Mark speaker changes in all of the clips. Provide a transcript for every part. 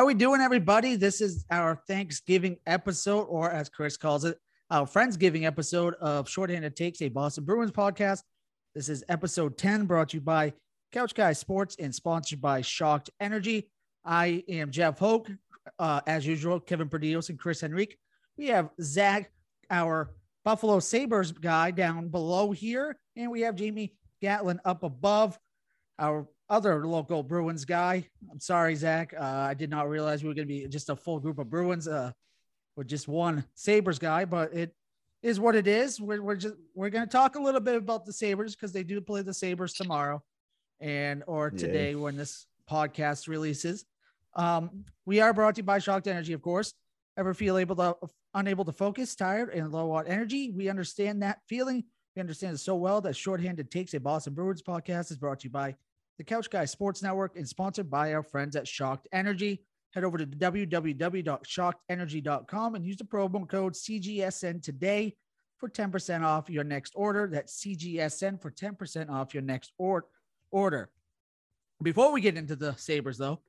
Speaker 1: How we doing, everybody? This is our Thanksgiving episode, or as Chris calls it, our Friendsgiving episode of Shorthanded Takes, a Boston Bruins podcast. This is episode 10, brought to you by Couch Guy Sports and sponsored by Shocked Energy. I am Jeff Hoke, uh, as usual, Kevin Perdios and Chris Henrique. We have Zach, our Buffalo Sabres guy, down below here, and we have Jamie Gatlin up above, our other local Bruins guy. I'm sorry, Zach. Uh, I did not realize we were going to be just a full group of Bruins uh, with just one Sabres guy, but it is what it is. We're, we're just we're going to talk a little bit about the Sabres because they do play the Sabres tomorrow and or today yeah. when this podcast releases. Um, we are brought to you by Shocked Energy, of course. Ever feel able to unable to focus, tired, and low on energy? We understand that feeling. We understand it so well that Shorthanded Takes a Boston Bruins podcast is brought to you by the Couch Guy Sports Network and sponsored by our friends at Shocked Energy. Head over to www.shockedenergy.com and use the promo code CGSN today for 10% off your next order. That's CGSN for 10% off your next or- order. Before we get into the Sabres, though,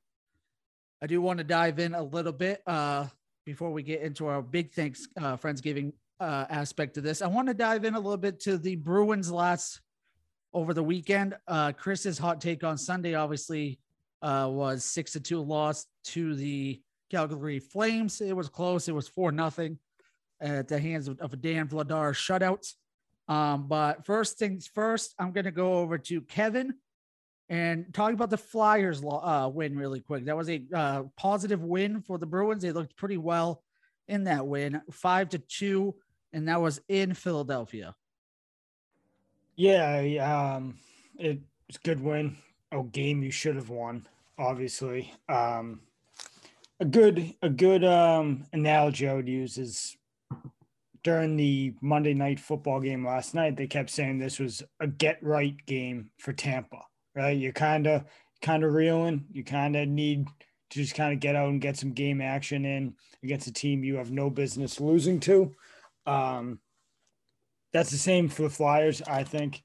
Speaker 1: I do want to dive in a little bit uh, before we get into our big thanks, uh, Friendsgiving uh, aspect of this. I want to dive in a little bit to the Bruins' last over the weekend. Uh, Chris's hot take on Sunday, obviously, uh, was six to two loss to the Calgary Flames. It was close. It was four nothing at the hands of, of Dan Vladar shutout. Um, but first things first, I'm going to go over to Kevin and talk about the Flyers uh, win really quick. That was a uh, positive win for the Bruins. They looked pretty well in that win, five to two, and that was in Philadelphia.
Speaker 2: Yeah, um, it was a good win. A game you should have won, obviously. Um, a good a good um, analogy I would use is during the Monday night football game last night, they kept saying this was a get right game for Tampa. Right, you're kind of kind of reeling. You kind of need to just kind of get out and get some game action in against a team you have no business losing to. Um, that's the same for the Flyers, I think.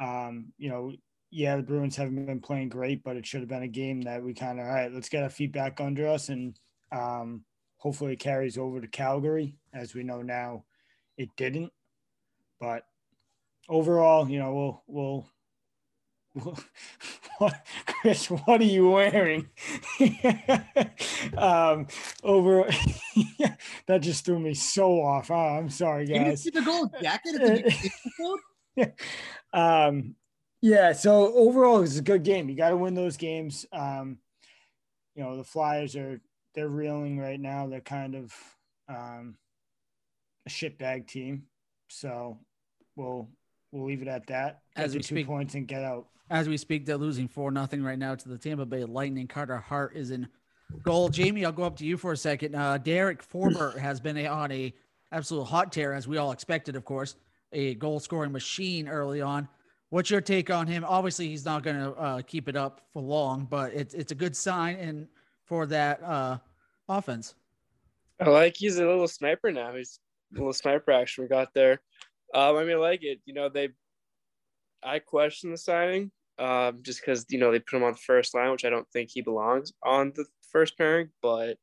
Speaker 2: Um, you know, yeah, the Bruins haven't been playing great, but it should have been a game that we kind of all right. Let's get our feet back under us, and um, hopefully it carries over to Calgary. As we know now, it didn't. But overall, you know, we'll we'll what, Chris, what are you wearing? um, over that just threw me so off. Oh, I'm sorry, guys.
Speaker 1: You see the gold jacket
Speaker 2: um, yeah. So overall, it's a good game. You got to win those games. Um, you know, the Flyers are they're reeling right now. They're kind of um, a shitbag team. So we'll we'll leave it at that. As we two speak, points and get out
Speaker 1: as we speak, they're losing four nothing right now to the Tampa Bay Lightning. Carter Hart is in goal. Jamie, I'll go up to you for a second. Uh, Derek Forbort has been a, on a absolute hot tear, as we all expected, of course, a goal scoring machine early on. What's your take on him? Obviously, he's not going to uh, keep it up for long, but it's it's a good sign and for that uh, offense.
Speaker 3: I like he's a little sniper now. He's a little sniper action we got there. Um, I mean, I like it. You know, they I question the signing um, just because you know they put him on the first line, which I don't think he belongs on the first pairing. But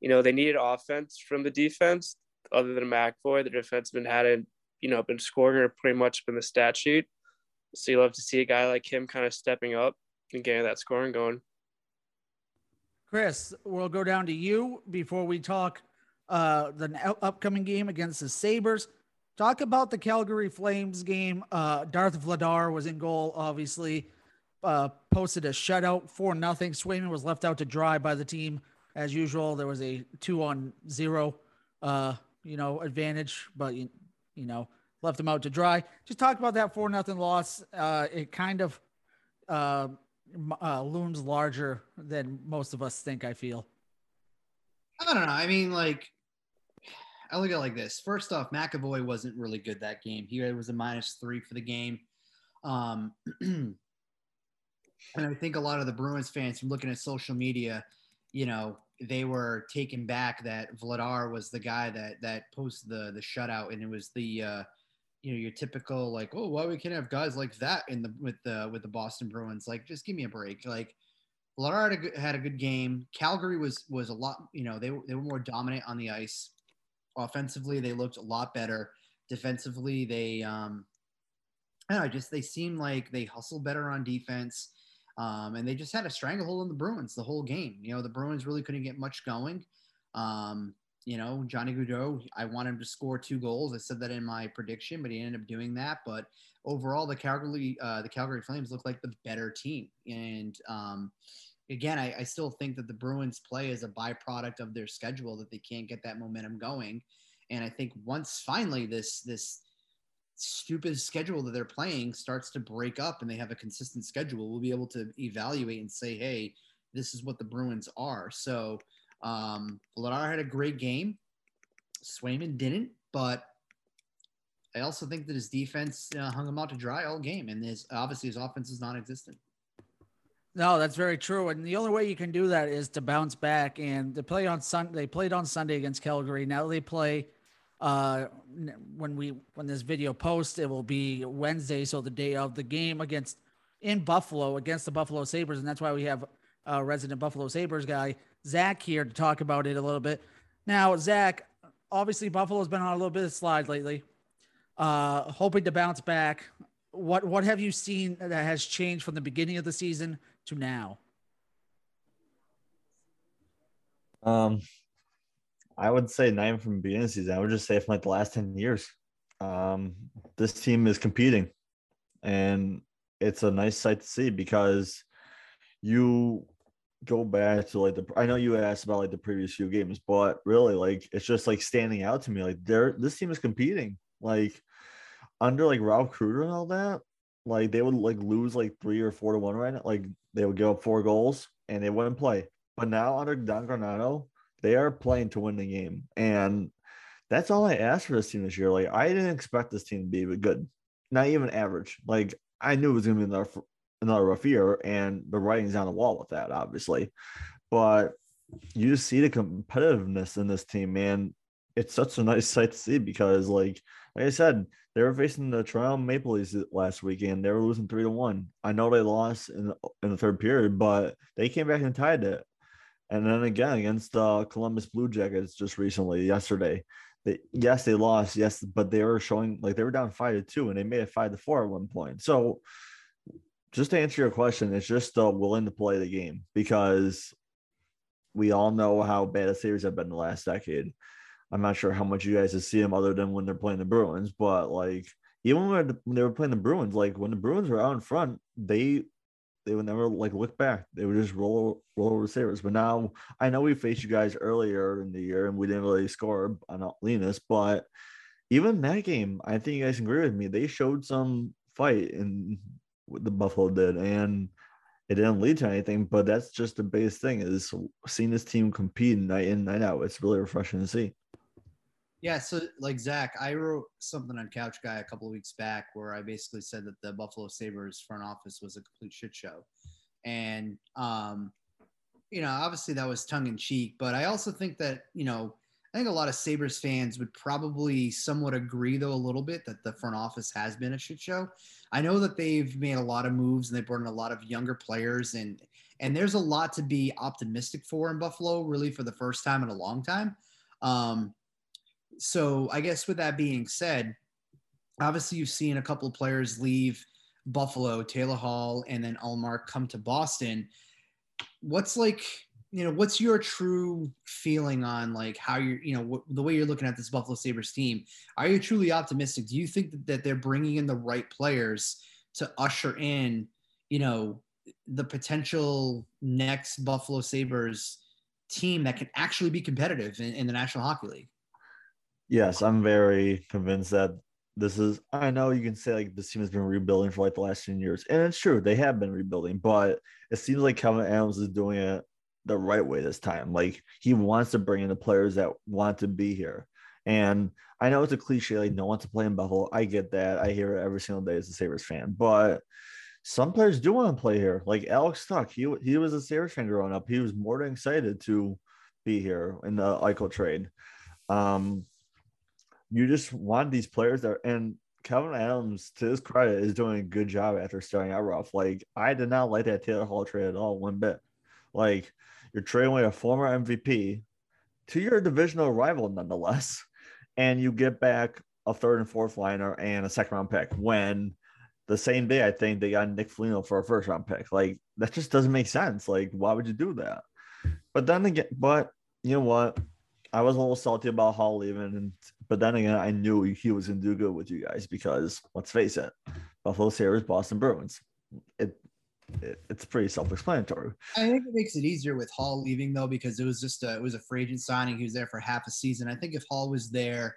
Speaker 3: you know they needed offense from the defense. Other than McAvoy, the defenseman hadn't you know been scoring or pretty much been the stat sheet. So you love to see a guy like him kind of stepping up and getting that scoring going.
Speaker 1: Chris, we'll go down to you before we talk uh, the upcoming game against the Sabres. Talk about the Calgary Flames game. Uh, Darth Vladar was in goal, obviously. Uh, posted a shutout for nothing. Swayman was left out to dry by the team as usual. There was a two on zero, uh, you know, advantage, but you, you know, left them out to dry. Just talk about that four nothing loss. Uh, it kind of uh, uh, looms larger than most of us think. I feel.
Speaker 4: I don't know. I mean, like I look at it like this. First off, McAvoy wasn't really good that game. He was a minus three for the game. Um, and I think a lot of the Bruins fans from looking at social media, you know, they were taken back that Vladar was the guy that that posted the the shutout, and it was the uh, you know your typical like, oh, why we can't have guys like that in the with the with the Boston Bruins? Like, just give me a break. Like, Vladar had a good, had a good game. Calgary was was a lot. You know, they they were more dominant on the ice. Offensively, they looked a lot better. Defensively, they um, I know, just they seemed like they hustled better on defense. Um, and they just had a stranglehold on the Bruins the whole game. You know, the Bruins really couldn't get much going. Um, you know, Johnny Gaudreau, I want him to score two goals. I said that in my prediction, but he ended up doing that. But overall, the Calgary, uh, the Calgary Flames look like the better team. And um, again, I, I still think that the Bruins play is a byproduct of their schedule that they can't get that momentum going. And I think once finally this this stupid schedule that they're playing starts to break up and they have a consistent schedule, we'll be able to evaluate and say, hey, this is what the Bruins are. So um, Vladar had a great game. Swayman didn't, but I also think that his defense uh, hung him out to dry all game, and his obviously his offense is non-existent.
Speaker 1: No, that's very true. And the only way you can do that is to bounce back. And they play on Sun. They played on Sunday against Calgary. Now they play. Uh, when we when this video posts, it will be Wednesday, so the day of the game against in Buffalo against the Buffalo Sabres, and that's why we have a resident Buffalo Sabres guy Zach here to talk about it a little bit. Now, Zach, obviously Buffalo's been on a little bit of slide lately. Uh, hoping to bounce back. What what have you seen that has changed from the beginning of the season to now?
Speaker 5: Um, I would say not even from the beginning of the season. I would just say from like the last 10 years. Um, this team is competing and it's a nice sight to see because you go back to like the I know you asked about like the previous few games, but really like it's just like standing out to me. Like they're this team is competing. Like under like Ralph Krueger and all that, like they would like lose like three or four to one right now. Like they would give up four goals and they wouldn't play. But now under Don Granato, they are playing to win the game. And that's all I asked for this team this year. Like I didn't expect this team to be good, not even average. Like I knew it was gonna be another another rough year, and the writing's on the wall with that, obviously. But you see the competitiveness in this team, man. It's such a nice sight to see because, like, like I said, they were facing the Toronto Maple Leafs last weekend. They were losing three to one. I know they lost in in the third period, but they came back and tied it. And then again against the Columbus Blue Jackets just recently, yesterday. They, yes, they lost. Yes, but they were showing like they were down five to two, and they made it five to four at one point. So just to answer your question, it's just uh, willing to play the game because we all know how bad the Sabres have been the last decade. I'm not sure how much you guys have seen them other than when they're playing the Bruins, but like even when they were playing the Bruins, like when the Bruins were out in front, they they would never like look back. They would just roll roll over Sabres. But now I know we faced you guys earlier in the year and we didn't really score on Linus, but even that game, I think you guys agree with me. They showed some fight and what the Buffalo did, and it didn't lead to anything. But that's just the biggest thing is seeing this team compete night in night out. It's really refreshing to see.
Speaker 4: Yeah, so like Zach, I wrote something on Couch Guy a couple of weeks back where I basically said that the Buffalo Sabres front office was a complete shit show. And um, you know, obviously that was tongue in cheek, but I also think that, you know, I think a lot of Sabres fans would probably somewhat agree though a little bit that the front office has been a shit show. I know that they've made a lot of moves and they brought in a lot of younger players and and there's a lot to be optimistic for in Buffalo, really for the first time in a long time. Um, so I guess with that being said, obviously you've seen a couple of players leave Buffalo, Taylor Hall, and then Ullmark come to Boston. What's like, you know, what's your true feeling on like how you're, you know, the way you're looking at this Buffalo Sabres team? Are you truly optimistic? Do you think that, that they're bringing in the right players to usher in, you know, the potential next Buffalo Sabres team that can actually be competitive in, in the National Hockey League?
Speaker 5: Yes, I'm very convinced that this is. I know you can say like this team has been rebuilding for like the last 10 years, and it's true they have been rebuilding, but it seems like Kevyn Adams is doing it the right way this time. Like he wants to bring in the players that want to be here. And I know it's a cliche, like no one to play in Buffalo. I get that. I hear it every single day as a Sabres fan, but some players do want to play here. Like Alex Tuch, he he was a Sabres fan growing up. He was more than excited to be here in the Eichel trade. Um, you just want these players there. And Kevyn Adams, to his credit, is doing a good job after starting out rough. Like I did not like that Taylor Hall trade at all, one bit. Like you're trading away a former MVP to your divisional rival, nonetheless, and you get back a third and fourth liner and a second round pick when the same day I think they got Nick Foligno for a first round pick. Like that just doesn't make sense. Like why would you do that? But then again, but you know what? I was a little salty about Hall leaving, and but then again, I knew he was going to do good with you guys because let's face it, Buffalo Sabres, Boston Bruins. It, it it's pretty self-explanatory.
Speaker 4: I think it makes it easier with Hall leaving though because it was just a, it was a free agent signing. He was there for half a season. I think if Hall was there,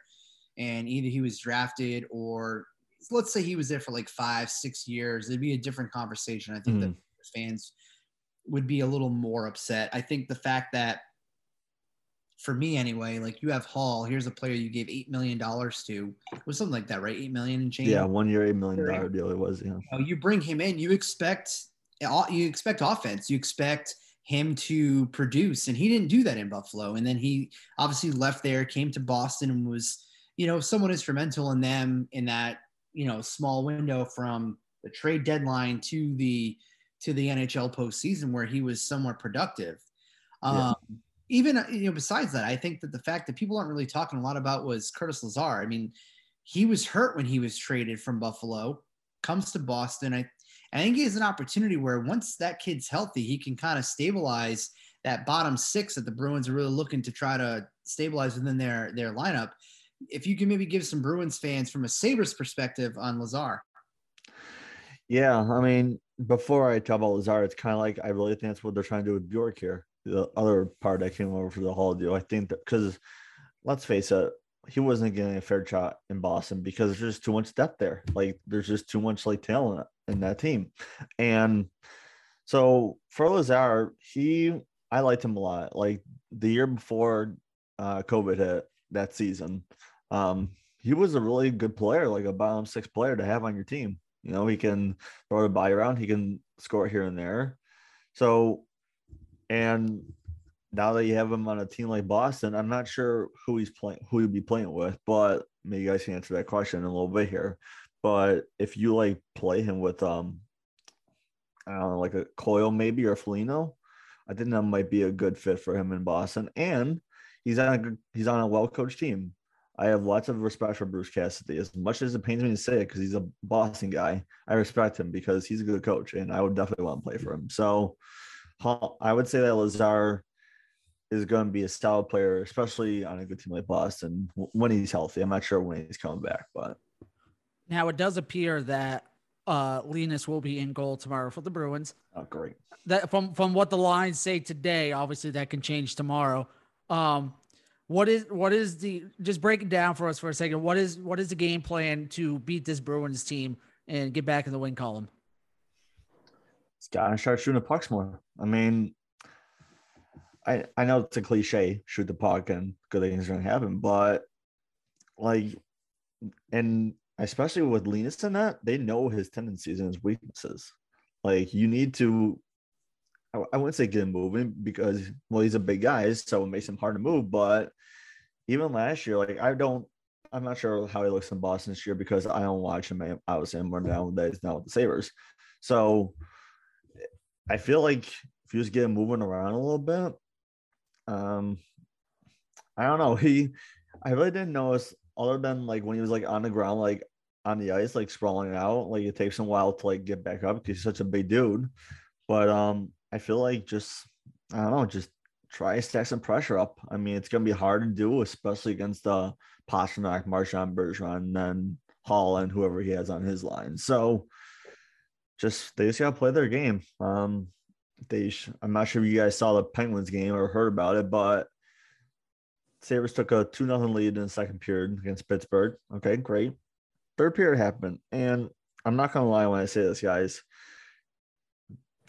Speaker 4: and either he was drafted or let's say he was there for like five, six years, it'd be a different conversation. I think mm. the fans would be a little more upset. I think the fact that for me anyway, like you have Hall, here's a player you gave eight million dollars to, it was something like that, right? Eight million and change.
Speaker 5: Yeah, one year, eight million dollar deal. It was. Yeah.
Speaker 4: You, know, you bring him in, you expect uh, you expect offense, you expect him to produce, and he didn't do that in Buffalo. And then he obviously left there, came to Boston, and was you know somewhat instrumental in them in that you know small window from the trade deadline to the to the NHL postseason where he was somewhat productive. Yeah. Um, Even uh, you know besides that i think that the fact that people aren't really talking a lot about was curtis lazar. I mean he was hurt when he was traded from buffalo comes to boston. I, I think he has an opportunity where once that kid's healthy he can kind of stabilize that bottom six that the bruins are really looking to try to stabilize within their their lineup. If you can maybe give some bruins fans from a sabres perspective on lazar.
Speaker 5: Yeah i mean before i talk about lazar it's kind of like i really think that's what they're trying to do with bjork here the other part that came over for the Hall deal. I think that because let's face it, he wasn't getting a fair shot in Boston because there's just too much depth there. Like there's just too much like talent in that team. And so for Lazar, he I liked him a lot. Like the year before uh, COVID hit that season, um, he was a really good player, like a bottom six player to have on your team. You know, he can throw the body around, he can score here and there. So and now that you have him on a team like Boston, I'm not sure who he's playing, who he'll be playing with, but maybe you guys can answer that question in a little bit here. But if you like play him with, um, I don't know, like a Coyle maybe or Foligno, I think that might be a good fit for him in Boston. And he's on a he's on a well coached team. I have lots of respect for Bruce Cassidy. As much as it pains me to say it, because he's a Boston guy, I respect him because he's a good coach, and I would definitely want to play for him. So I would say that Lazar is going to be a solid player, especially on a good team like Boston when he's healthy. I'm not sure when he's coming back, but
Speaker 1: now it does appear that uh Linus will be in goal tomorrow for the Bruins.
Speaker 5: Oh, great.
Speaker 1: That from from what the lines say today, obviously that can change tomorrow. Um, what is what is the just break it down for us for a second? What is what is the game plan to beat this Bruins team and get back in the win column?
Speaker 5: He's got to start shooting the pucks more. I mean, I I know it's a cliche, shoot the puck and good things are to happen, but like, and especially with Linus in that, they know his tendencies and his weaknesses. Like, you need to, I, I wouldn't say get him moving because, well, he's a big guy, so it makes him hard to move. But even last year, like, I don't, I'm not sure how he looks in Boston this year because I don't watch him. I was him more nowadays now with the Sabres. So, I feel like if he was getting moving around a little bit, um, I don't know. He, I really didn't notice other than like when he was like on the ground, like on the ice, like sprawling out. Like it takes him a while to like get back up because he's such a big dude. But um, I feel like just I don't know, just try to stack some pressure up. I mean, it's gonna be hard to do, especially against the uh Pastrnak, Marchand, Bergeron, and then Hall and whoever he has on his line. So just they just gotta play their game. Um, they sh- I'm not sure if you guys saw the Penguins game or heard about it, but Sabres took a two nothing lead in the second period against Pittsburgh. Okay, great. Third period happened, and I'm not gonna lie when I say this, guys.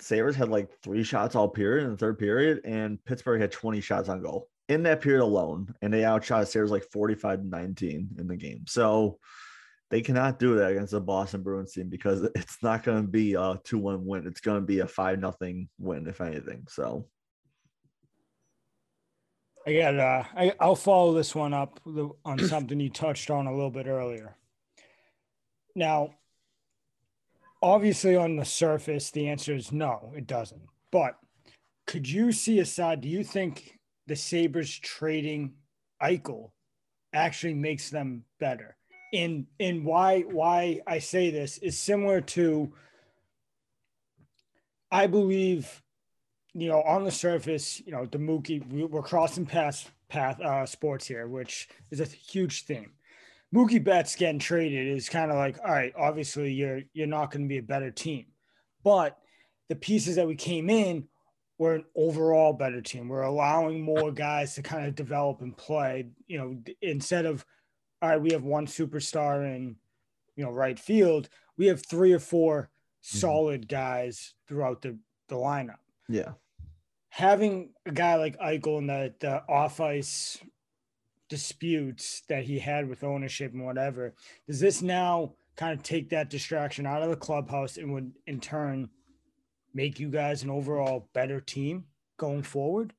Speaker 5: Sabres had like three shots all period in the third period, and Pittsburgh had 20 shots on goal in that period alone, and they outshot Sabres like 45 19 in the game. So they cannot do that against the Boston Bruins team because it's not going to be a 2 1 win. It's going to be a 5 nothing win, if anything. So.
Speaker 2: I got. Uh, I, I'll follow this one up on something you touched on a little bit earlier. Now, obviously, on the surface, the answer is no, it doesn't. But could you see aside? Do you think the Sabres trading Eichel actually makes them better? And and why why I say this is similar to I believe, you know, on the surface, you know, the Mookie, we're crossing past path uh, sports here, which is a huge theme. Mookie Betts getting traded is kind of like, all right, obviously you're you're not going to be a better team, but the pieces that we came in were an overall better team. We're allowing more guys to kind of develop and play. You know, instead of all right, we have one superstar in you know right field, we have three or 4 mm-hmm. solid guys throughout the the lineup.
Speaker 5: Yeah,
Speaker 2: having a guy like Eichel in the, the off ice disputes that he had with ownership and whatever, does this now kind of take that distraction out of the clubhouse and would in turn make you guys an overall better team going forward?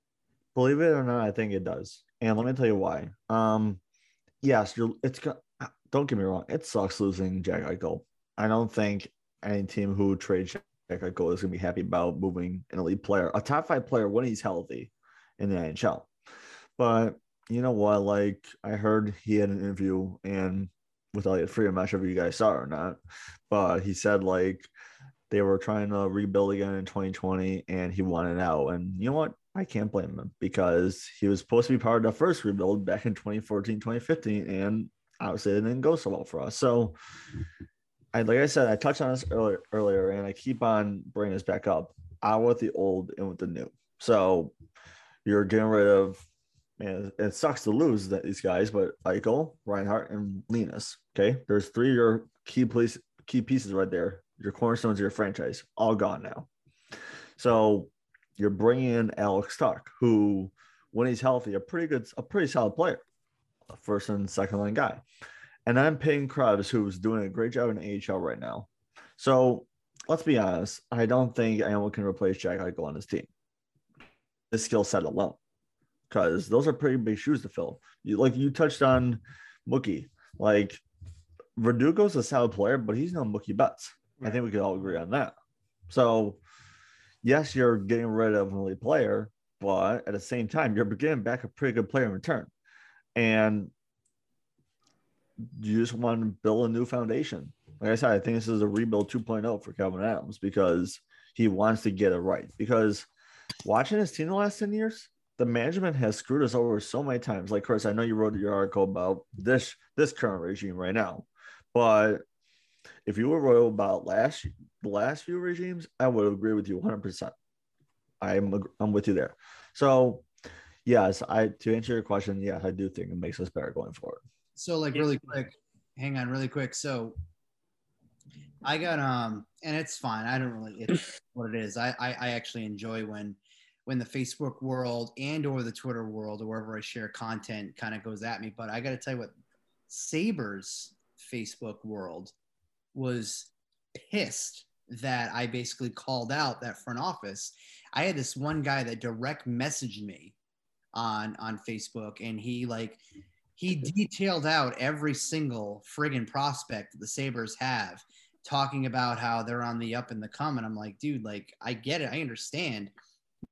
Speaker 5: Believe it or not, I think it does. And let me tell you why. Um, yes, you're it's uh, don't get me wrong, it sucks losing Jack Eichel. I don't think any team who trades Jack Eichel is gonna be happy about moving an elite player, a top five player when he's healthy in the NHL. But you know what? Like I heard he had an interview and with Elliotte Friedman. I'm not sure if you guys saw it or not, but he said like they were trying to rebuild again in 2020 and he wanted out. And you know what? I can't blame him because he was supposed to be part of the first rebuild back in 2014, 2015, and obviously it didn't go so well for us. So I like I said, I touched on this earlier earlier, and I keep on bringing this back up. Out with the old and with the new. So you're getting rid of man, it sucks to lose that these guys, but Eichel, Reinhart, and Linus. Okay, there's three of your key police key pieces right there. Your cornerstones of your franchise, all gone now. So you're bringing in Alex Tuch, who, when he's healthy, a pretty good, a pretty solid player, a first and second line guy. And I'm paying Krebs, who's doing a great job in the AHL right now. So let's be honest, I don't think anyone can replace Jack Eichel on his team. His skill set alone because those are pretty big shoes to fill. You like you touched on Mookie. Like Verdugo's a solid player, but he's no Mookie Betts. Right. I think we could all agree on that. So, yes, you're getting rid of an elite player, but at the same time, you're getting back a pretty good player in return. And you just want to build a new foundation. Like I said, I think this is a rebuild 2.0 for Calvin Adams because he wants to get it right. Because watching his team the last 10 years, the management has screwed us over so many times. Like, Chris, I know you wrote your article about this this current regime right now, but if you were wrote about last the last few regimes, I would agree with you 100. percent I'm I'm with you there. So, yes, I to answer your question, yes, I do think it makes us better going forward.
Speaker 4: So, like, really quick, hang on, really quick. So, I got um, and it's fine. I don't really it's what it is. I I, I actually enjoy when when the Facebook world and or the Twitter world or wherever I share content kind of goes at me. But I got to tell you what, Sabres Facebook world was pissed that I basically called out that front office. I had this one guy that direct messaged me on on Facebook, and he like he detailed out every single friggin' prospect that the Sabres have, talking about how they're on the up and the come. And I'm like, dude, like I get it, I understand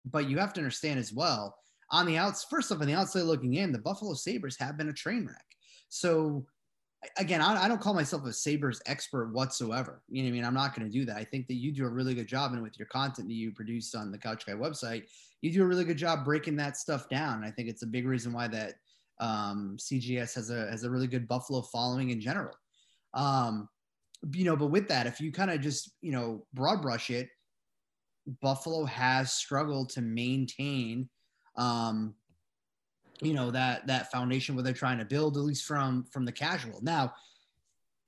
Speaker 4: but you have to understand as well on the outs first off on the outside looking in the buffalo sabres have been a train wreck so again I, I, don't call myself a sabres expert whatsoever. You know i mean? I'm not going to do that. I think that you do a really good job and with your content that you produce on the couch guy website you do a really good job breaking that stuff down. I think it's a big reason why that um, cgs has a has a really good buffalo following in general. Um, you know but with that if you kind of just you know broad brush it Buffalo has struggled to maintain, um, you know that that foundation where they're trying to build, at least from from the casual. Now,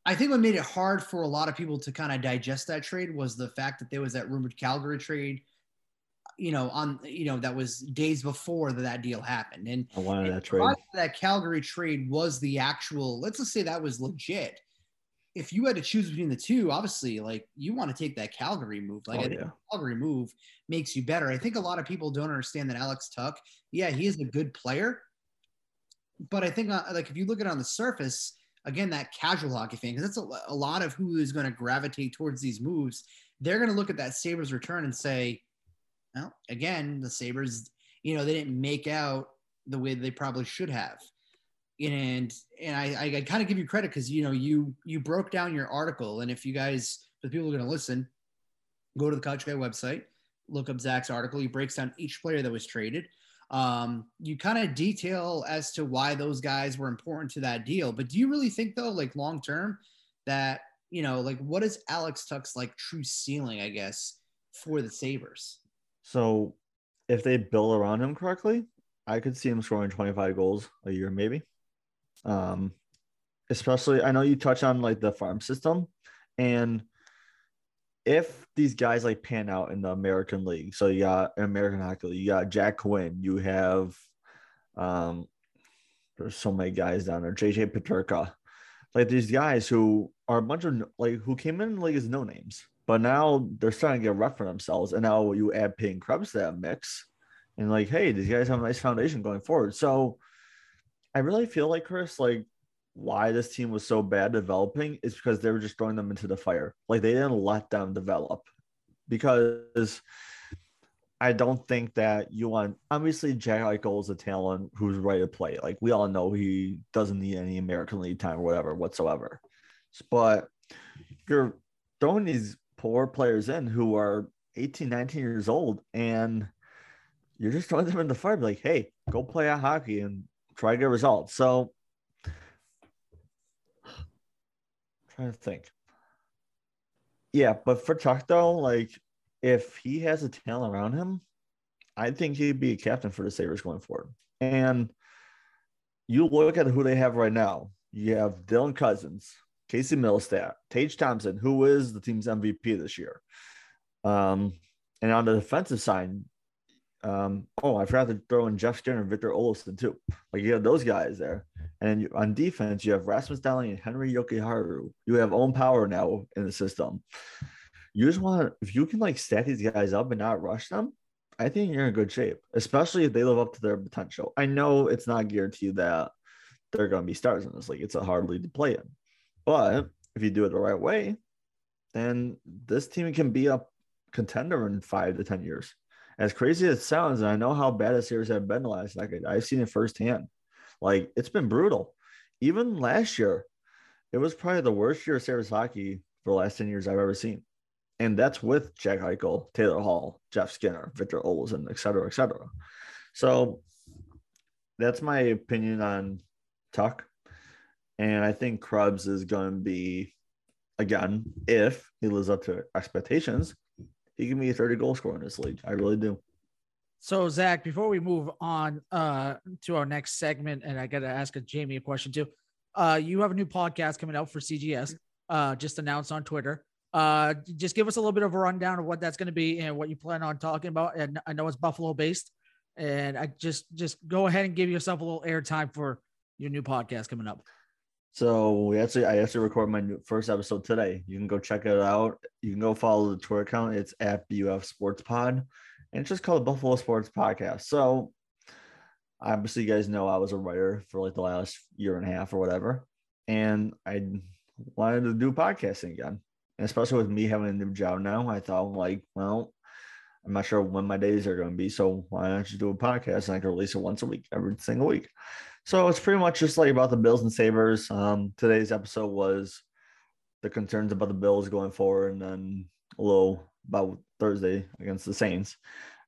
Speaker 4: I think what made it hard for a lot of people to kind of digest that trade was the fact that there was that rumored Calgary trade. You know, on you know that was days before that, that deal happened, and
Speaker 5: I wanted that trade.
Speaker 4: That Calgary trade was the actual. Let's just say that was legit if you had to choose between the two, obviously, like you want to take that Calgary move. Like oh, yeah. Calgary move makes you better. I think a lot of people don't understand that Alex Tuch, yeah, he is a good player, but I think uh, like if you look at it on the surface, again, that casual hockey fan, because that's a, a lot of who is going to gravitate towards these moves. They're going to look at that Sabres return and say, Well, again, the Sabres, you know, they didn't make out the way they probably should have. And and I, I kind of give you credit because you know you you broke down your article, and if you guys, the people who are going to listen, go to the Couch Guy website, look up Zach's article. He breaks down each player that was traded. Um, you kind of detail as to why those guys were important to that deal. But do you really think though, like long term, that you know, like what is Alex Tuch's like true ceiling, I guess, for the Sabres?
Speaker 5: So if they build around him correctly, I could see him scoring 25 goals a year, maybe. Um, especially I know you touch on like the farm system and if these guys like pan out in the American League, so you got American Hockey League, you got Jack Quinn, you have um there's so many guys down there, JJ Peterka, like these guys who are a bunch of like who came in like as no names, but now they're starting to get rough for themselves. And now you add Peyton Krebs to that mix, and like, hey, these guys have a nice foundation going forward. So I really feel like Chris, like why this team was so bad developing is because they were just throwing them into the fire. Like they didn't let them develop because I don't think that you want obviously Jack Eichel is a talent who's ready to play. Like we all know he doesn't need any American League time or whatever whatsoever. But you're throwing these poor players in who are 18, 19 years old and you're just throwing them in the fire, like, hey, go play a hockey and try to get results. So I'm trying to think. Yeah, but for Tuch though, like if he has a talent around him, I think he'd be a captain for the Sabres going forward. And you look at who they have right now. You have Dylan Cozens, Casey Mittelstadt, Tage Thompson, who is the team's MVP this year. Um, and on the defensive side, um, oh, I forgot to throw in Jeff Skinner and Victor Olofsson too. Like you have those guys there. And you, on defense, you have Rasmus Dahlin and Henri Jokiharju. You have Owen Power now in the system. You just want to if you can like stack these guys up and not rush them, I think you're in good shape, especially if they live up to their potential. I know it's not guaranteed that they're going to be stars in this league. It's a hard league to play in. But if you do it the right way, then this team can be a contender in five to 10 years as crazy as it sounds, and I know how bad the Sabres have been the last decade. I've seen it firsthand. Like it's been brutal. Even last year, it was probably the worst year of Sabres hockey for the last 10 years I've ever seen. And that's with Jack Eichel, Taylor Hall, Jeff Skinner, Victor Olofsson, et cetera, et cetera. So that's my opinion on Tuch. And I think Krebs is going to be, again, if he lives up to expectations, he can be a 30 goal scorer in this league. I really do.
Speaker 1: So Zach, before we move on uh, to our next segment, and I got to ask a Jamie a question too. Uh, you have a new podcast coming out for CGS, uh, just announced on Twitter. Uh, just give us a little bit of a rundown of what that's going to be and what you plan on talking about. And I know it's Buffalo based, and I just just go ahead and give yourself a little airtime for your new podcast coming up.
Speaker 5: So we actually, I actually recorded my new, first episode today. You can go check it out. You can go follow the Twitter account. It's at BUF Sports Pod, and it's just called the Buffalo Sports Podcast. So obviously, you guys know I was a writer for like the last year and a half or whatever, and I wanted to do podcasting again. And especially with me having a new job now, I thought like, well, I'm not sure when my days are going to be, so why don't you do a podcast and I can release it once a week, every single week. So it's pretty much just like about the Bills and Sabres. Um, today's episode was the concerns about the Bills going forward, and then a little about Thursday against the Saints.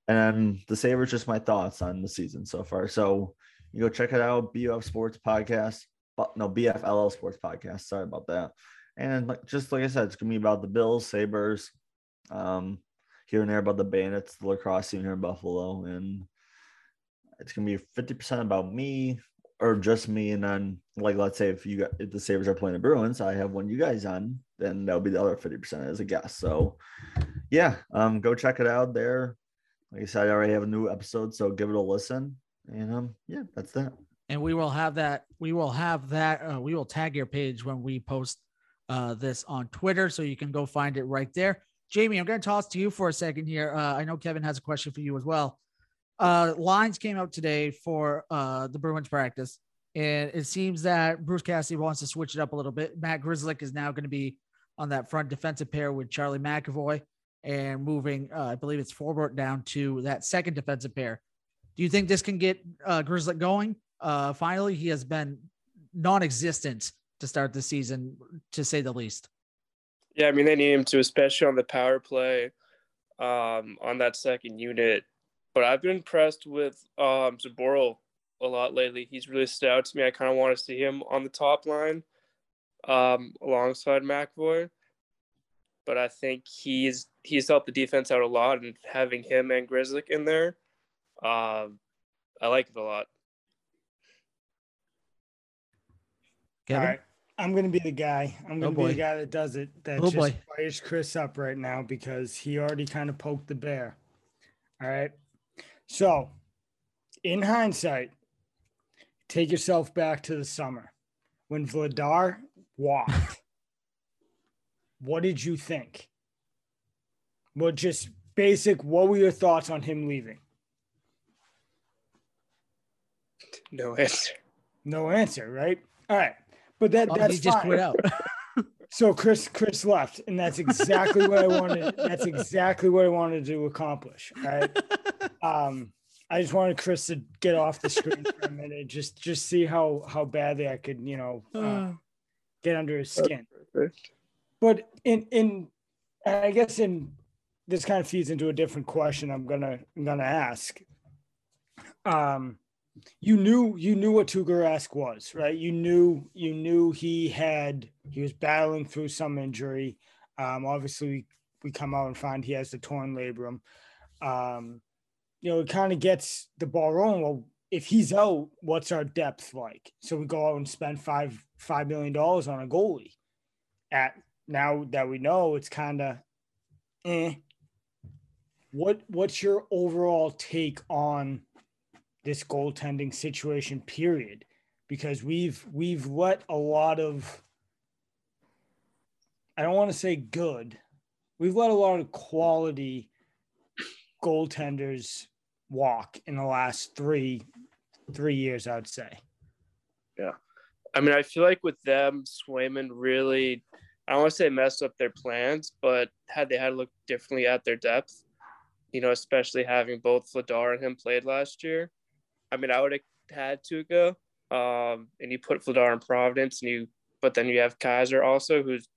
Speaker 5: And the Sabres, just my thoughts on the season so far. So you go check it out, BUF Sports Podcast. But no, BFLL Sports Podcast. Sorry about that. And like just like I said, it's gonna be about the Bills, Sabres, um, here and there about the Bandits, the lacrosse team here in Buffalo, and it's gonna be 50% about me, or just me and then like let's say if you got if the Sabres are playing the Bruins, I have one you guys on, then that'll be the other 50% as a guest. So yeah, um go check it out there. Like I said, I already have a new episode, so give it a listen. And um yeah, that's that.
Speaker 1: And we will have that, we will have that, uh, we will tag your page when we post uh this on Twitter, so you can go find it right there. Jamie, I'm gonna toss to you for a second here. Uh, I know Kevin has a question for you as well. Uh, lines came out today for uh, the Bruins practice, and it seems that Bruce Cassidy wants to switch it up a little bit. Matt Grzelcyk is now going to be on that front defensive pair with Charlie McAvoy. and moving, uh, I believe it's Forbort down to that second defensive pair. Do you think this can get uh, Grzelcyk going? Uh, finally, he has been non-existent to start the season, to say the least.
Speaker 3: Yeah, I mean they need him to, especially on the power play, um, on that second unit. But I've been impressed with um, Zboril a lot lately. He's really stood out to me. I kind of want to see him on the top line um, alongside McAvoy. But I think he's he's helped the defense out a lot, and having him and Grzelcyk in there, um, I like it a lot.
Speaker 1: Kevin?
Speaker 2: All right. I'm gonna be the guy. I'm gonna
Speaker 1: Oh,
Speaker 2: be the guy that does it. That
Speaker 1: Oh,
Speaker 2: just
Speaker 1: boy.
Speaker 2: fires Chris up right now because he already kind of poked the bear. All right. So, in hindsight, take yourself back to the summer when Vladar walked. what did you think? Well, just basic. What were your thoughts on him leaving?
Speaker 3: No answer.
Speaker 2: No answer, right? All right. But that
Speaker 1: Oh,
Speaker 2: that's
Speaker 1: he just
Speaker 2: fine.
Speaker 1: quit out.
Speaker 2: So Chris Chris left, and that's exactly what I wanted. That's exactly what I wanted to accomplish. Right. Um, I just wanted Chris to get off the screen for a minute, just just see how how badly I could, you know, uh, get under his skin.
Speaker 3: Perfect.
Speaker 2: But in in, I guess in this kind of feeds into a different question. I'm gonna I'm gonna ask. Um, you knew you knew what Tuukka Rask was, right? You knew you knew he had he was battling through some injury. Um, obviously, we, we come out and find he has the torn labrum. Um, you know, it kind of gets the ball rolling. Well, if he's out, what's our depth like? So we go out and spend five five million dollars on a goalie. At now that we know, it's kind of eh. What what's your overall take on this goaltending situation? Period, because we've we've let a lot of I don't want to say good. We've let a lot of quality goaltenders walk in the last three three years, I'd say. Yeah.
Speaker 3: I mean, I feel like with them, Swayman really, I don't want to say messed up their plans, but had they had looked differently at their depth, you know, especially having both Vladar and him played last year. I mean, I would have had Tuukka, um, and you put Vladar in Providence, and you, but then you have Keyser also, who's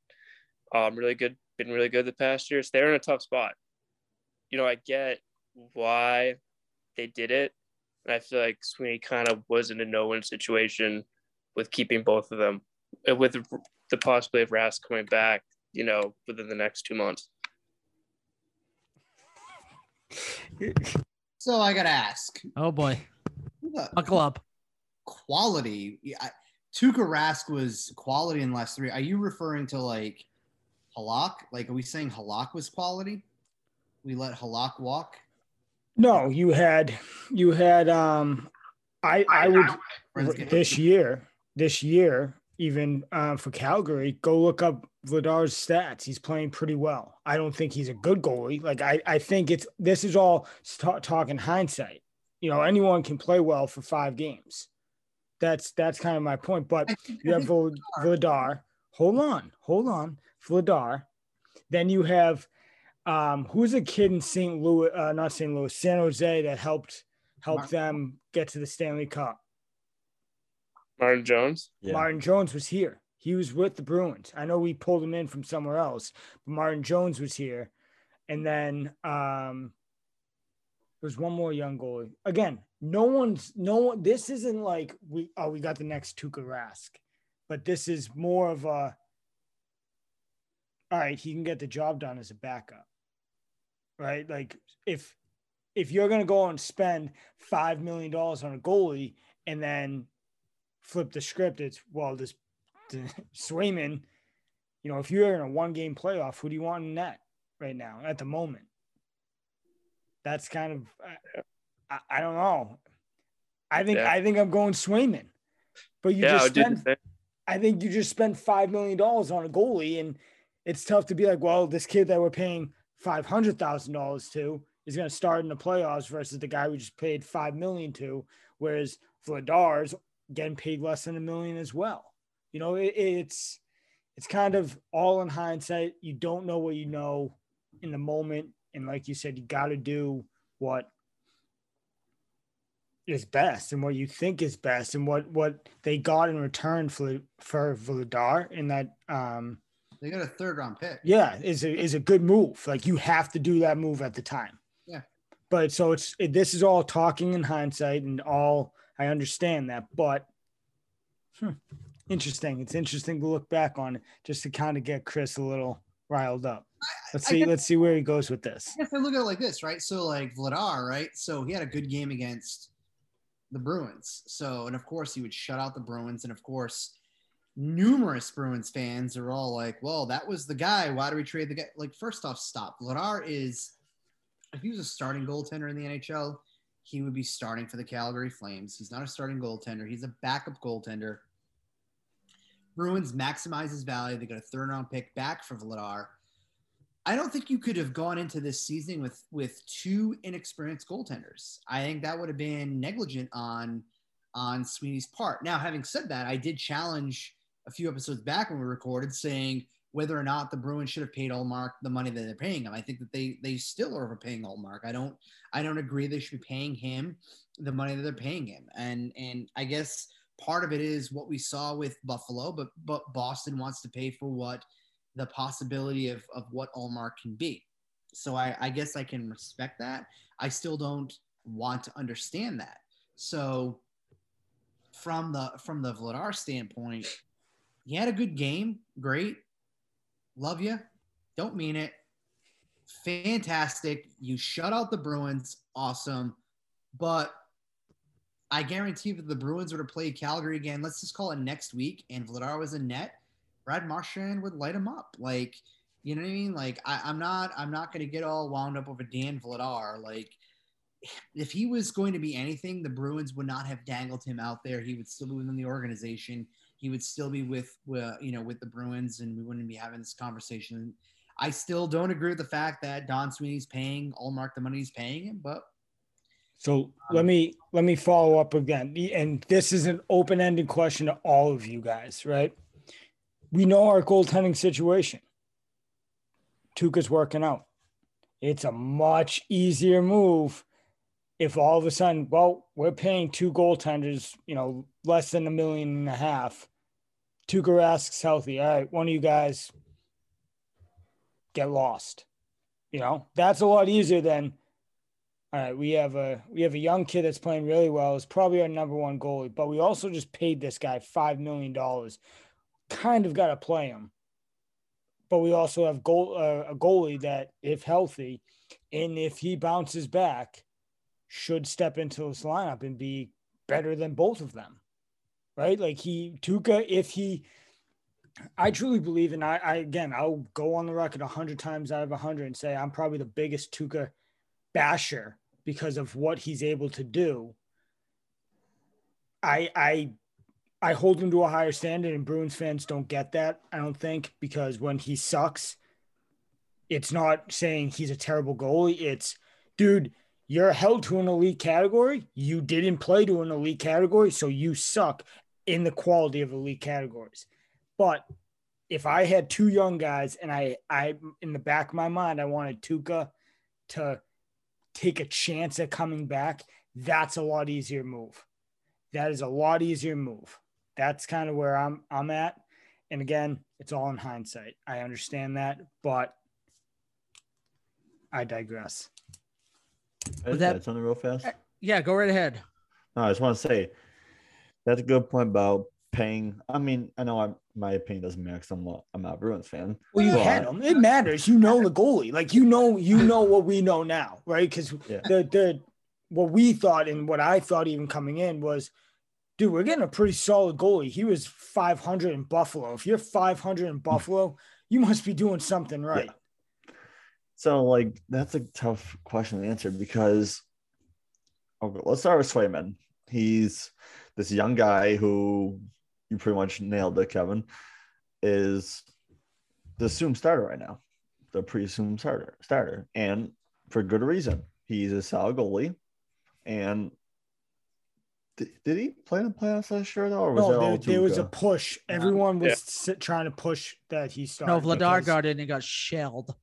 Speaker 3: um, really good, been really good the past years. They're in a tough spot. You know, I get why they did it, and I feel like Sweeney kind of was in a no-win situation with keeping both of them, with the possibility of Rask coming back, you know, within the next two months.
Speaker 4: So I gotta ask,
Speaker 1: oh boy,
Speaker 4: who the
Speaker 1: buckle up.
Speaker 4: quality? Yeah, I- Tuukka Rask was quality in the last three. Are you referring to like Halak? Like, are we saying Halak was quality? We let Halak walk.
Speaker 2: No, you had you had um I I would this year, this year, even uh, for Calgary, go look up Vladar's stats. He's playing pretty well. I don't think he's a good goalie. Like I, I think it's this is all ta- talking hindsight. You know, anyone can play well for five games. That's that's kind of my point. But
Speaker 4: I
Speaker 2: you have Vladar. Hold on, hold on, Vladar. Then you have um, who's a kid in St. Louis, uh, not St. Louis, San Jose that helped help
Speaker 4: Martin.
Speaker 2: them get to the Stanley Cup.
Speaker 3: Martin Jones.
Speaker 5: Yeah.
Speaker 2: Martin Jones was here. He was with the Bruins. I know we pulled him in from somewhere else, but Martin Jones was here. And then um there's one more young goalie. Again, no one's no one this isn't like we oh we got the next Tuukka Rask, but this is more of a all right, he can get the job done as a backup. Right? Like if if you're gonna go and spend five million dollars on a goalie and then flip the script, it's well, this Swayman, you know, if you're in a one game playoff, who do you want in that right now at the moment? That's kind of, I, I don't know. I think
Speaker 3: Yeah.
Speaker 2: I think I'm going Swayman, but you
Speaker 3: yeah,
Speaker 2: just spend. I think you just spend five million dollars on a goalie, and it's tough to be like, well, this kid that we're paying five hundred thousand dollars to is going to start in the playoffs versus the guy we just paid five million to, whereas Vladar's getting paid less than a million as well. You know, it, it's it's kind of all in hindsight. You don't know what you know in the moment. And like you said, you got to do what is best and what you think is best and what what they got in return for for Vladar in that um
Speaker 4: They got a third round pick.
Speaker 2: yeah is a is a good move like you have to do that move at the time
Speaker 4: Yeah.
Speaker 2: but so it's it, this is all talking in hindsight and all I understand that but hmm, interesting it's interesting to look back on it just to kind of get Chris a little riled up let's see
Speaker 4: guess-
Speaker 2: let's see where he goes with this
Speaker 4: I guess I look at it like this, right? So like Vladar, right? So he had a good game against the Bruins. So and of course he would shut out the Bruins, and of course numerous Bruins fans are all like, "Well, that was the guy. Why do we trade the guy?" Like, first off, stop. Vladar is if he was a starting goaltender in the NHL, he would be starting for the Calgary Flames. He's not a starting goaltender. He's a backup goaltender. Bruins maximize his value. They got a third round pick back for Vladar. I don't think you could have gone into this season with with two inexperienced goaltenders. I think that would have been negligent on on Sweeney's part. Now, having said that, I did challenge a few episodes back when we recorded saying whether or not the Bruins should have paid Ullmark the money that they're paying him. I think that they they still are overpaying Ullmark. I don't I don't agree they should be paying him the money that they're paying him. And and I guess part of it is what we saw with Buffalo, but but Boston wants to pay for what the possibility of, of what Ullmark can be. So I, I guess I can respect that. I still don't want to understand that. So from the from the Vladar standpoint, he had a good game. Great. Love you. Don't mean it. Fantastic. You shut out the Bruins. Awesome. But I guarantee that the Bruins would have played Calgary again. Let's just call it next week, and Vladar was in net. Brad Marchand would light him up. Like, you know what I mean? Like, I, I'm not, I'm not going to get all wound up over Dan Vladar. Like, if he was going to be anything, the Bruins would not have dangled him out there. He would still be within the organization. He would still be with, with you know, with the Bruins, and we wouldn't be having this conversation. I still don't agree with the fact that Don Sweeney's paying Ullmark the money he's paying him, but
Speaker 2: So let um, me let me follow up again. And this is an open-ended question to all of you guys, right? We know our goaltending situation. Tuukka's working out. It's a much easier move if all of a sudden, well, we're paying two goaltenders, you know, less than a million and a half. Tuukka asks healthy. All right, one of you guys get lost. You know, that's a lot easier than all right, we have a we have a young kid that's playing really well. Is probably our number one goalie, but we also just paid this guy five million dollars. Kind of got to play him, but we also have goal uh, a goalie that, if healthy, and if he bounces back, should step into this lineup and be better than both of them, right? Like he Tuukka, if he, I truly believe, and I, I again, I'll go on the record a hundred times out of a hundred and say I'm probably the biggest Tuukka basher because of what he's able to do. I I I hold him to a higher standard, and Bruins fans don't get that. I don't think because when he sucks, it's not saying he's a terrible goalie. It's dude, you're held to an elite category. You didn't play to an elite category, so you suck in the quality of elite categories. But if I had two young guys and I I in the back of my mind I wanted Tuukka to take a chance at coming back, that's a lot easier move. That is a lot easier move. That's kind of where I'm I'm at. And again, it's all in hindsight. I understand that, but I digress.
Speaker 1: that-
Speaker 5: That's on the real fast.
Speaker 1: Yeah, go right ahead.
Speaker 5: No, I just want to say that's a good point about paying. I mean, I know I'm, my opinion doesn't matter because I'm not, I'm not a Bruins fan.
Speaker 2: Well, you
Speaker 5: But-
Speaker 2: had him. It matters. You know the goalie. Like you know, you know what we know now, right? Because
Speaker 5: Yeah.
Speaker 2: the the what we thought and what I thought even coming in was, dude, we're getting a pretty solid goalie. He was 500 in Buffalo. If you're 500 in Buffalo, you must be doing something right.
Speaker 5: So, like, that's a tough question to answer because, okay, let's start with Swayman. He's this young guy who you pretty much nailed it, Kevin, is the assumed starter right now, the pre-assumed starter, starter, and for good reason. He's a solid goalie, and did, did he play in the playoffs last year though, or was
Speaker 2: No,
Speaker 5: that
Speaker 2: there, there was a push. Everyone was
Speaker 3: Yeah.
Speaker 2: sit, trying to push that he started. No.
Speaker 1: Vladar
Speaker 2: because-
Speaker 1: got in and got shelled.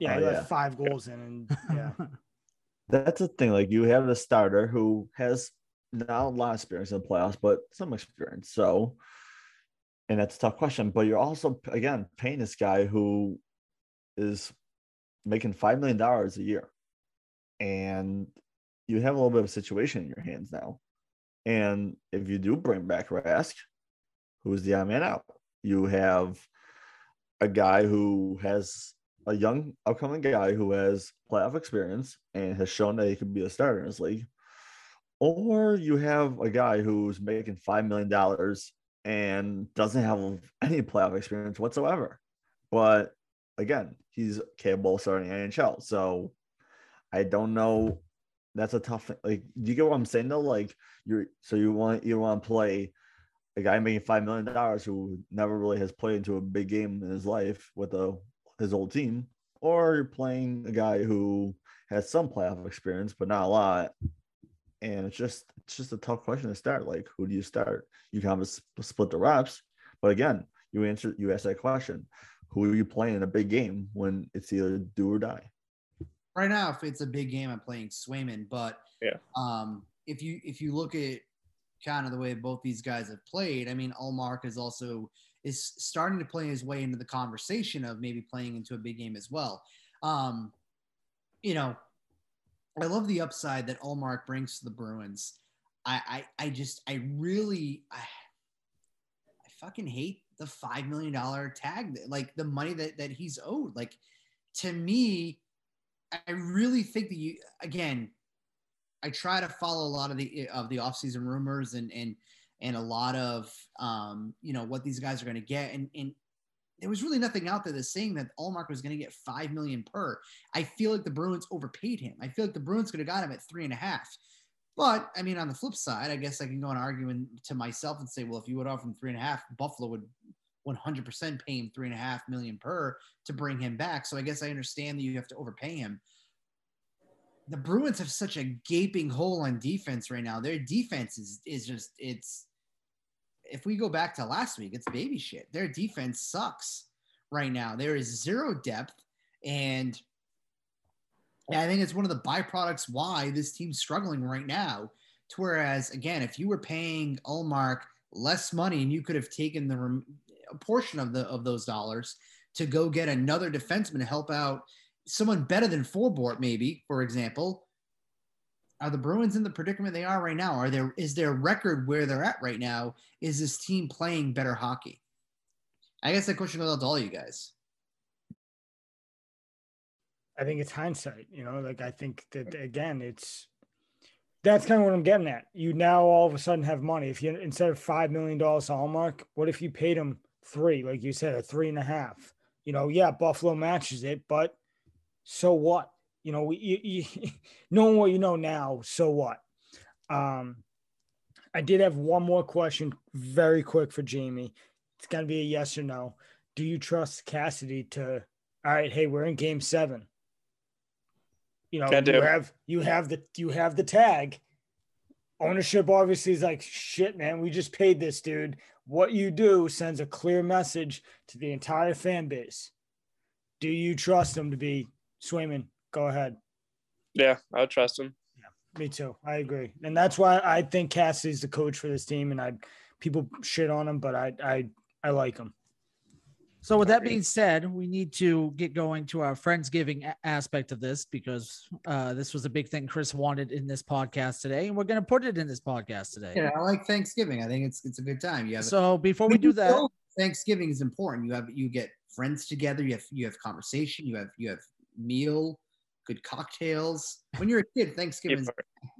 Speaker 2: Yeah,
Speaker 5: Oh,
Speaker 2: he let
Speaker 5: yeah.
Speaker 2: five goals in, and yeah,
Speaker 5: That's the thing. Like you have the starter who has not a lot of experience in the playoffs, but some experience. So, and that's a tough question. But you're also again paying this guy who is making five million dollars a year, and you have a little bit of a situation in your hands now. And if you do bring back Rask, who's the odd man out? You have a guy who has a young upcoming guy who has playoff experience and has shown that he could be a starter in this league. Or you have a guy who's making five million dollars and doesn't have any playoff experience whatsoever. But again, he's capable of starting NHL. So I don't know. That's a tough thing. Like, do you get what I'm saying though? Like you're so you want you want to play a guy making five million dollars who never really has played into a big game in his life with a his old team, or you're playing a guy who has some playoff experience but not a lot. And it's just it's just a tough question to start. Like, who do you start? You can have a sp- split the reps, but again, you answer you ask that question: Who are you playing in a big game when it's either do or die?
Speaker 4: right now if it's a big game i'm playing swayman but
Speaker 3: Yeah.
Speaker 4: um if you if you look at kind of the way both these guys have played i mean Ullmark is also is starting to play his way into the conversation of maybe playing into a big game as well um you know i love the upside that Ullmark brings to the bruins i i, I just i really I, I fucking hate the five million dollar tag like the money that that he's owed like to me I really think that you again. I try to follow a lot of the of the offseason rumors and and and a lot of um, you know what these guys are going to get and and there was really nothing out there that's saying that Ullmark was going to get five million per. I feel like the Bruins overpaid him. I feel like the Bruins could have got him at three and a half. But I mean, on the flip side, I guess I can go and argue in, to myself and say, well, if you would offer him three and a half, Buffalo would 100% pay him three and a half million per to bring him back. So I guess I understand that you have to overpay him. The Bruins have such a gaping hole on defense right now. Their defense is is just it's. If we go back to last week, it's baby shit. Their defense sucks right now. There is zero depth, and I think it's one of the byproducts why this team's struggling right now. To whereas again, if you were paying Ullmark less money and you could have taken the rem- a portion of the of those dollars to go get another defenseman to help out someone better than Forbort, maybe, for example. Are the Bruins in the predicament they are right now? Are there is their record where they're at right now? Is this team playing better hockey? I guess that question goes out to all you guys.
Speaker 2: I think it's hindsight. You know, like I think that again, it's that's kind of what I'm getting at. You now all of a sudden have money. If you instead of five million dollars Ullmark, what if you paid him three, like you said, a three and a half? You know, yeah, Buffalo matches it, but so what? You know, you, you, knowing what you know now, so what? Um, I did have one more question, very quick for Jamie. It's gonna be a yes or no. Do you trust Cassidy to? All right, hey, we're in Game Seven. You know, you have you have the you have the tag. Ownership obviously is like shit, man. We just paid this dude. What you do sends a clear message to the entire fan base. Do you trust him to be Swayman? Go ahead.
Speaker 3: Yeah, I would trust him.
Speaker 2: Yeah, me too. I agree, and that's why I think Cassidy's the coach for this team. And I, people shit on him, but I, I, I like him.
Speaker 1: So with that being said, we need to get going to our friendsgiving a- aspect of this because uh, this was a big thing Chris wanted in this podcast today, and we're going to put it in this podcast today.
Speaker 4: Yeah, I like Thanksgiving. I think it's it's a good time. Yeah.
Speaker 1: So before we do that,
Speaker 4: Thanksgiving is important. You have you get friends together. You have you have conversation. You have you have meal, good cocktails. When you're a kid, Thanksgiving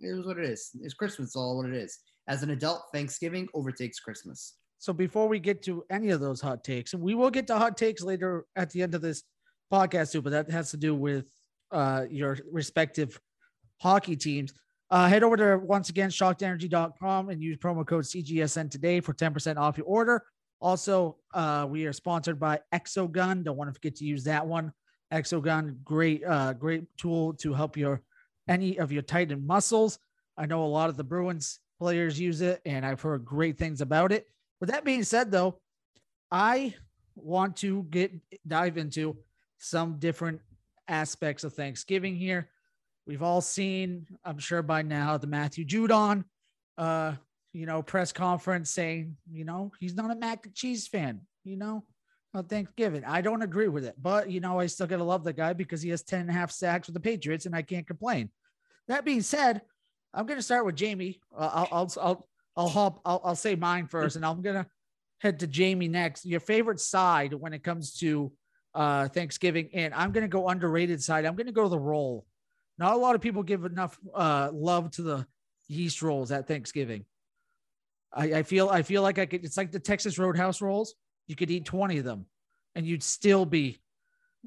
Speaker 4: is what it is. It's Christmas, all what it is. As an adult, Thanksgiving overtakes Christmas.
Speaker 1: So before we get to any of those hot takes, and we will get to hot takes later at the end of this podcast too, but that has to do with uh, your respective hockey teams. Uh, head over to once again shockenergy.com and use promo code CGSN today for 10% off your order. Also, uh, we are sponsored by Exogun. Don't want to forget to use that one. Exogun, great, uh, great tool to help your any of your tightened muscles. I know a lot of the Bruins players use it, and I've heard great things about it. With that being said, though, I want to get dive into some different aspects of Thanksgiving here. We've all seen, I'm sure by now, the Matthew Judon, uh, you know, press conference saying, you know, he's not a mac and cheese fan, you know, on Thanksgiving. I don't agree with it, but you know, I still gotta love the guy because he has 10 and a half sacks with the Patriots, and I can't complain. That being said, I'm gonna start with Jamie. Uh, I'll, I'll, I'll, I'll hop, I'll, I'll say mine first, and I'm gonna head to Jamie next. Your favorite side when it comes to uh Thanksgiving, and I'm gonna go underrated side. I'm gonna go the roll. Not a lot of people give enough uh love to the yeast rolls at Thanksgiving. I, I feel I feel like I could. It's like the Texas Roadhouse rolls. You could eat twenty of them, and you'd still be,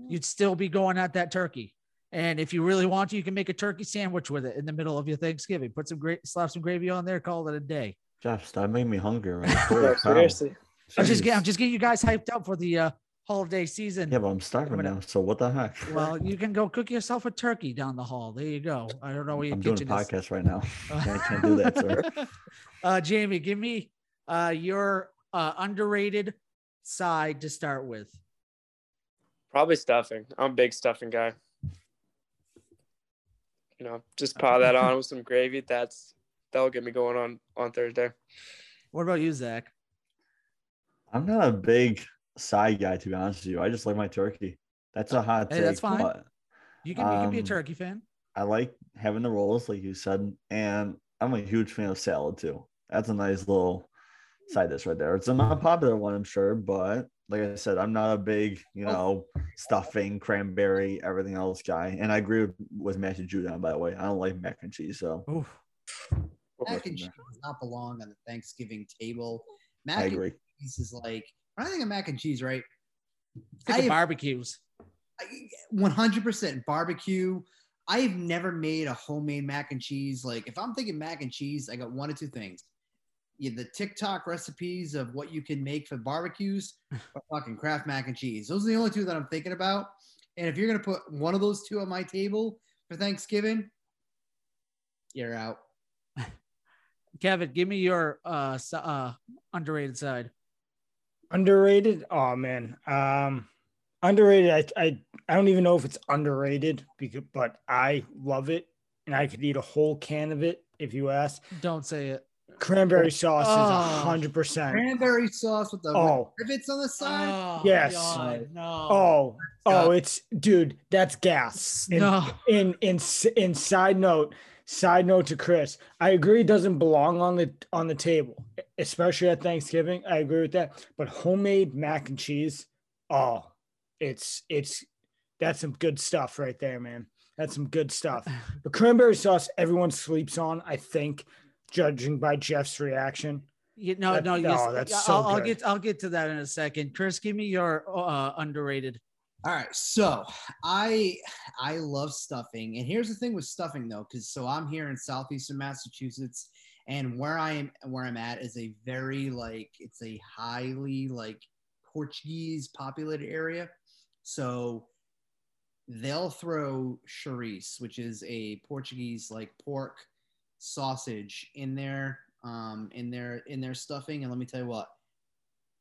Speaker 1: you'd still be going at that turkey. And if you really want to, you can make a turkey sandwich with it in the middle of your Thanksgiving. Put some great, slap some gravy on there, call it a day.
Speaker 5: Jeff, stop made me hungry. Right?
Speaker 3: Yeah, seriously.
Speaker 1: I'm just getting, I'm just getting you guys hyped up for the uh, holiday season.
Speaker 5: Yeah, but I'm starving
Speaker 1: Whatever.
Speaker 5: now. So what the heck?
Speaker 1: Well, you can go cook yourself a turkey down the hall. There you go. I don't know where your
Speaker 5: I'm doing a
Speaker 1: kitchen is.
Speaker 5: podcast right now. I can't do that, sir.
Speaker 1: uh, Jamie, give me uh, your uh, underrated side to start with.
Speaker 3: Probably stuffing. I'm a big stuffing guy. You know, just pile that on with some gravy. That's that'll get me going on on Thursday.
Speaker 1: What about you, Zach?
Speaker 5: I'm not a big side guy, to be honest with you. I just like my turkey. That's a hot
Speaker 1: Hey,
Speaker 5: take.
Speaker 1: that's fine.
Speaker 5: but
Speaker 1: You can, you can be a
Speaker 5: Um,
Speaker 1: turkey fan.
Speaker 5: I like having the rolls, like you said, and I'm a huge fan of salad too. That's a nice little side dish right there. It's a not popular one, I'm sure, but like I said, I'm not a big, you
Speaker 1: Oh.
Speaker 5: know, stuffing, cranberry, everything else guy. And I agree with, with Matthew Judon, by the way. I don't like mac and cheese, so
Speaker 1: Oof.
Speaker 4: Mac and cheese does not belong on the Thanksgiving table.
Speaker 5: I
Speaker 4: Mac and cheese is like when I think of mac and cheese, right?
Speaker 1: Think
Speaker 4: I
Speaker 1: of
Speaker 4: have-
Speaker 1: barbecues.
Speaker 4: One hundred percent barbecue. I've never made a homemade mac and cheese. Like if I'm thinking mac and cheese, I got one or two things. Yeah, the TikTok recipes of what you can make for barbecues or fucking Kraft mac and cheese. Those are the only two that I'm thinking about. And if you're gonna put one of those two on my table for Thanksgiving, you're out.
Speaker 1: Kevin, give me your uh, uh, underrated side.
Speaker 2: Underrated? Oh man. Um underrated. I I I don't even know if it's underrated because but I love it and I could eat a whole can of it if you ask.
Speaker 1: Don't say it.
Speaker 2: Cranberry oh, sauce
Speaker 1: Oh.
Speaker 2: is a oh. hundred percent.
Speaker 4: Cranberry sauce with the
Speaker 2: Oh.
Speaker 4: rivets on the side.
Speaker 1: Oh,
Speaker 2: Yes.
Speaker 1: God, no.
Speaker 2: Oh, oh, it's dude, that's gas. And
Speaker 1: no.
Speaker 2: in in in side note side note to chris i agree it doesn't belong on the on the table especially at thanksgiving i agree with that but homemade mac and cheese oh it's it's that's some good stuff right there man that's some good stuff the cranberry sauce everyone sleeps on i think judging by jeff's reaction
Speaker 1: You, no,
Speaker 2: That-
Speaker 1: no,
Speaker 2: no,
Speaker 1: yes,
Speaker 2: that's
Speaker 1: I'll,
Speaker 2: so
Speaker 1: I'll get I'll get to that in a second. Chris, give me your uh, underrated.
Speaker 4: All right, so I I love stuffing, and here's the thing with stuffing though, because so I'm here in southeastern Massachusetts, and where I am where I'm at is a very like it's a highly like Portuguese populated area, so they'll throw chorizo, which is a Portuguese like pork sausage in there, um, in their in their stuffing, and let me tell you what,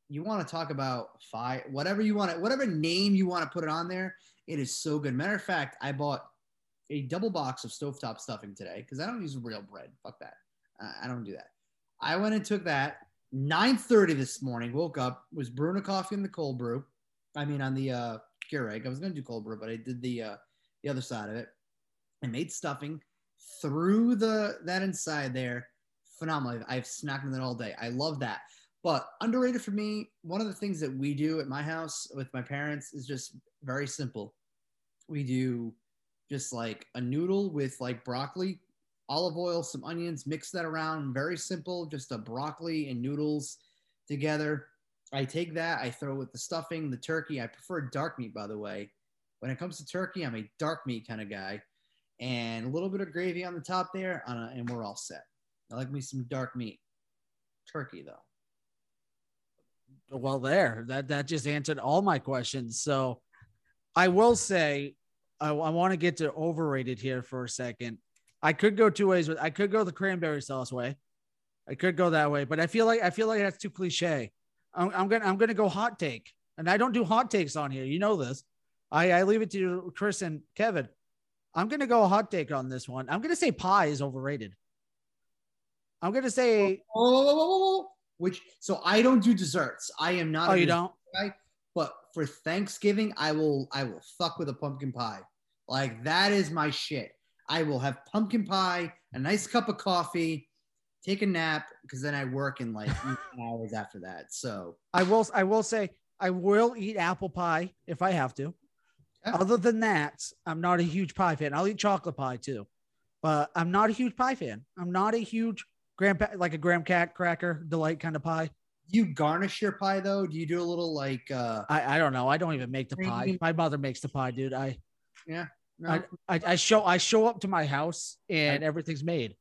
Speaker 4: you want to talk about fire, whatever you want to, whatever name you want to put it on there, it is so good. Matter of fact, I bought a double box of stovetop stuffing today because I don't use real bread. Fuck that. I don't do that. I went and took that 9:30 this morning. Woke up, was brewing a coffee in the cold brew. I mean, on the uh, Keurig. I was gonna do cold brew, but I did the uh, the other side of it. I made stuffing, threw the that inside there. Phenomenal. I've snacked on that all day. I love that. But underrated for me, one of the things that we do at my house with my parents is just very simple. We do just like a noodle with like broccoli, olive oil, some onions, mix that around. Very simple, just a broccoli and noodles together. I take that, I throw with the stuffing, the turkey. I prefer dark meat, by the way. When it comes to turkey, I'm a dark meat kind of guy. And a little bit of gravy on the top there, a, and we're all set. I like me some dark meat. Turkey, though.
Speaker 1: Well, there that that just answered all my questions. So, I will say, I, I want to get to overrated here for a second. I could go two ways with. I could go the cranberry sauce way. I could go that way, but I feel like I feel like that's too cliche. I'm, I'm gonna I'm gonna go hot take, and I don't do hot takes on here. You know this. I, I leave it to Chris and Kevin. I'm gonna go a hot take on this one. I'm gonna say pie is overrated. I'm gonna say
Speaker 4: Oh, whoa, whoa. Which so I don't do desserts. I am not.
Speaker 1: oh you don't.
Speaker 4: guy, but for Thanksgiving, I will I will fuck with a pumpkin pie. Like that is my shit. I will have pumpkin pie, a nice cup of coffee, take a nap because then I work in like hours after that. So
Speaker 1: I will I will say I will eat apple pie if I have to.
Speaker 4: Yeah.
Speaker 1: Other than that, I'm not a huge pie fan. I'll eat chocolate pie too, but I'm not a huge pie fan. I'm not a huge graham like a graham cat cracker delight kind of pie.
Speaker 4: you garnish your pie though? Do you do a little like uh
Speaker 1: I, I don't know. I don't even make the pie. My mother makes the pie, dude. I
Speaker 4: no?
Speaker 1: I, I, I show I show up to my house and everything's made,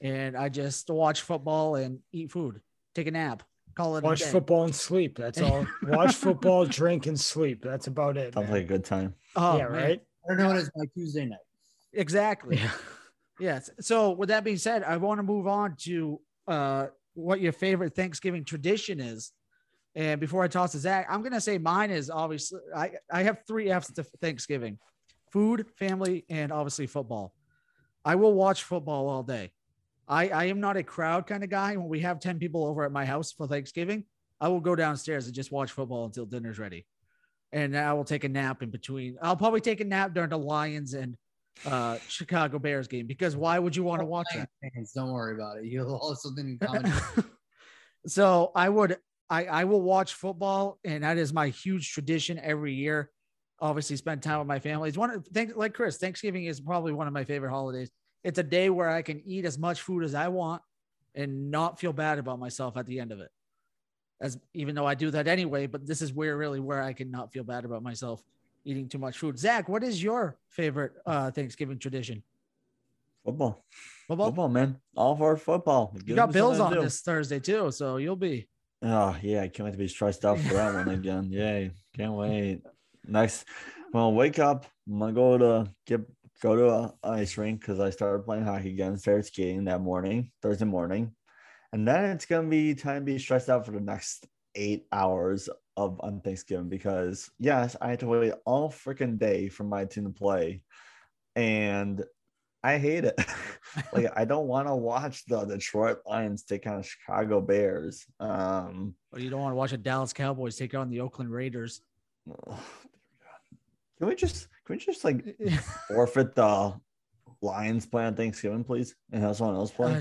Speaker 1: and I just watch football and eat food, take a nap, call it
Speaker 2: Watch
Speaker 1: a day.
Speaker 2: football and sleep. That's all. Watch football, drink, and sleep. That's about it.
Speaker 5: Sounds like a good time.
Speaker 1: Oh,
Speaker 2: yeah,
Speaker 1: man.
Speaker 2: right.
Speaker 4: I don't know it as my Tuesday night.
Speaker 1: Exactly.
Speaker 2: Yeah.
Speaker 1: Yes. So with that being said, I want to move on to uh, what your favorite Thanksgiving tradition is. And before I toss to Zach, I'm gonna say mine is obviously I, I have three F's to Thanksgiving: food, family, and obviously football. I will watch football all day. I, I am not a crowd kind of guy. When we have 10 people over at my house for Thanksgiving, I will go downstairs and just watch football until dinner's ready. And I will take a nap in between. I'll probably take a nap during the Lions and uh Chicago Bears game because why would you want to watch that?
Speaker 4: Fans, don't worry about it. You'll also in common.
Speaker 1: so I would I I will watch football and that is my huge tradition every year. Obviously spend time with my family. It's one of thank like Chris, Thanksgiving is probably one of my favorite holidays. It's a day where I can eat as much food as I want and not feel bad about myself at the end of it. As even though I do that anyway, but this is where really where I can not feel bad about myself eating too much food. Zach, what is your favorite uh Thanksgiving tradition?
Speaker 5: Football.
Speaker 1: Football?
Speaker 5: Football, man. All for football.
Speaker 1: You got Bills on this Thursday too, so you'll be
Speaker 5: Oh yeah, I can't wait to be stressed out for that one again. Yay, can't wait. Next, well, wake up. I'm gonna go to get go to a ice rink because I started playing hockey again. Started skating that morning, Thursday morning, and then it's gonna be time to be stressed out for the next eight hours of on Thanksgiving because yes, I had to wait all freaking day for my team to play, and I hate it. like I don't want to watch the Detroit Lions take on Chicago Bears. Um,
Speaker 1: or you don't want to watch the Dallas Cowboys take on the Oakland Raiders.
Speaker 5: can we just can we just like forfeit the Lions play on Thanksgiving, please, and have someone else play?
Speaker 1: Uh,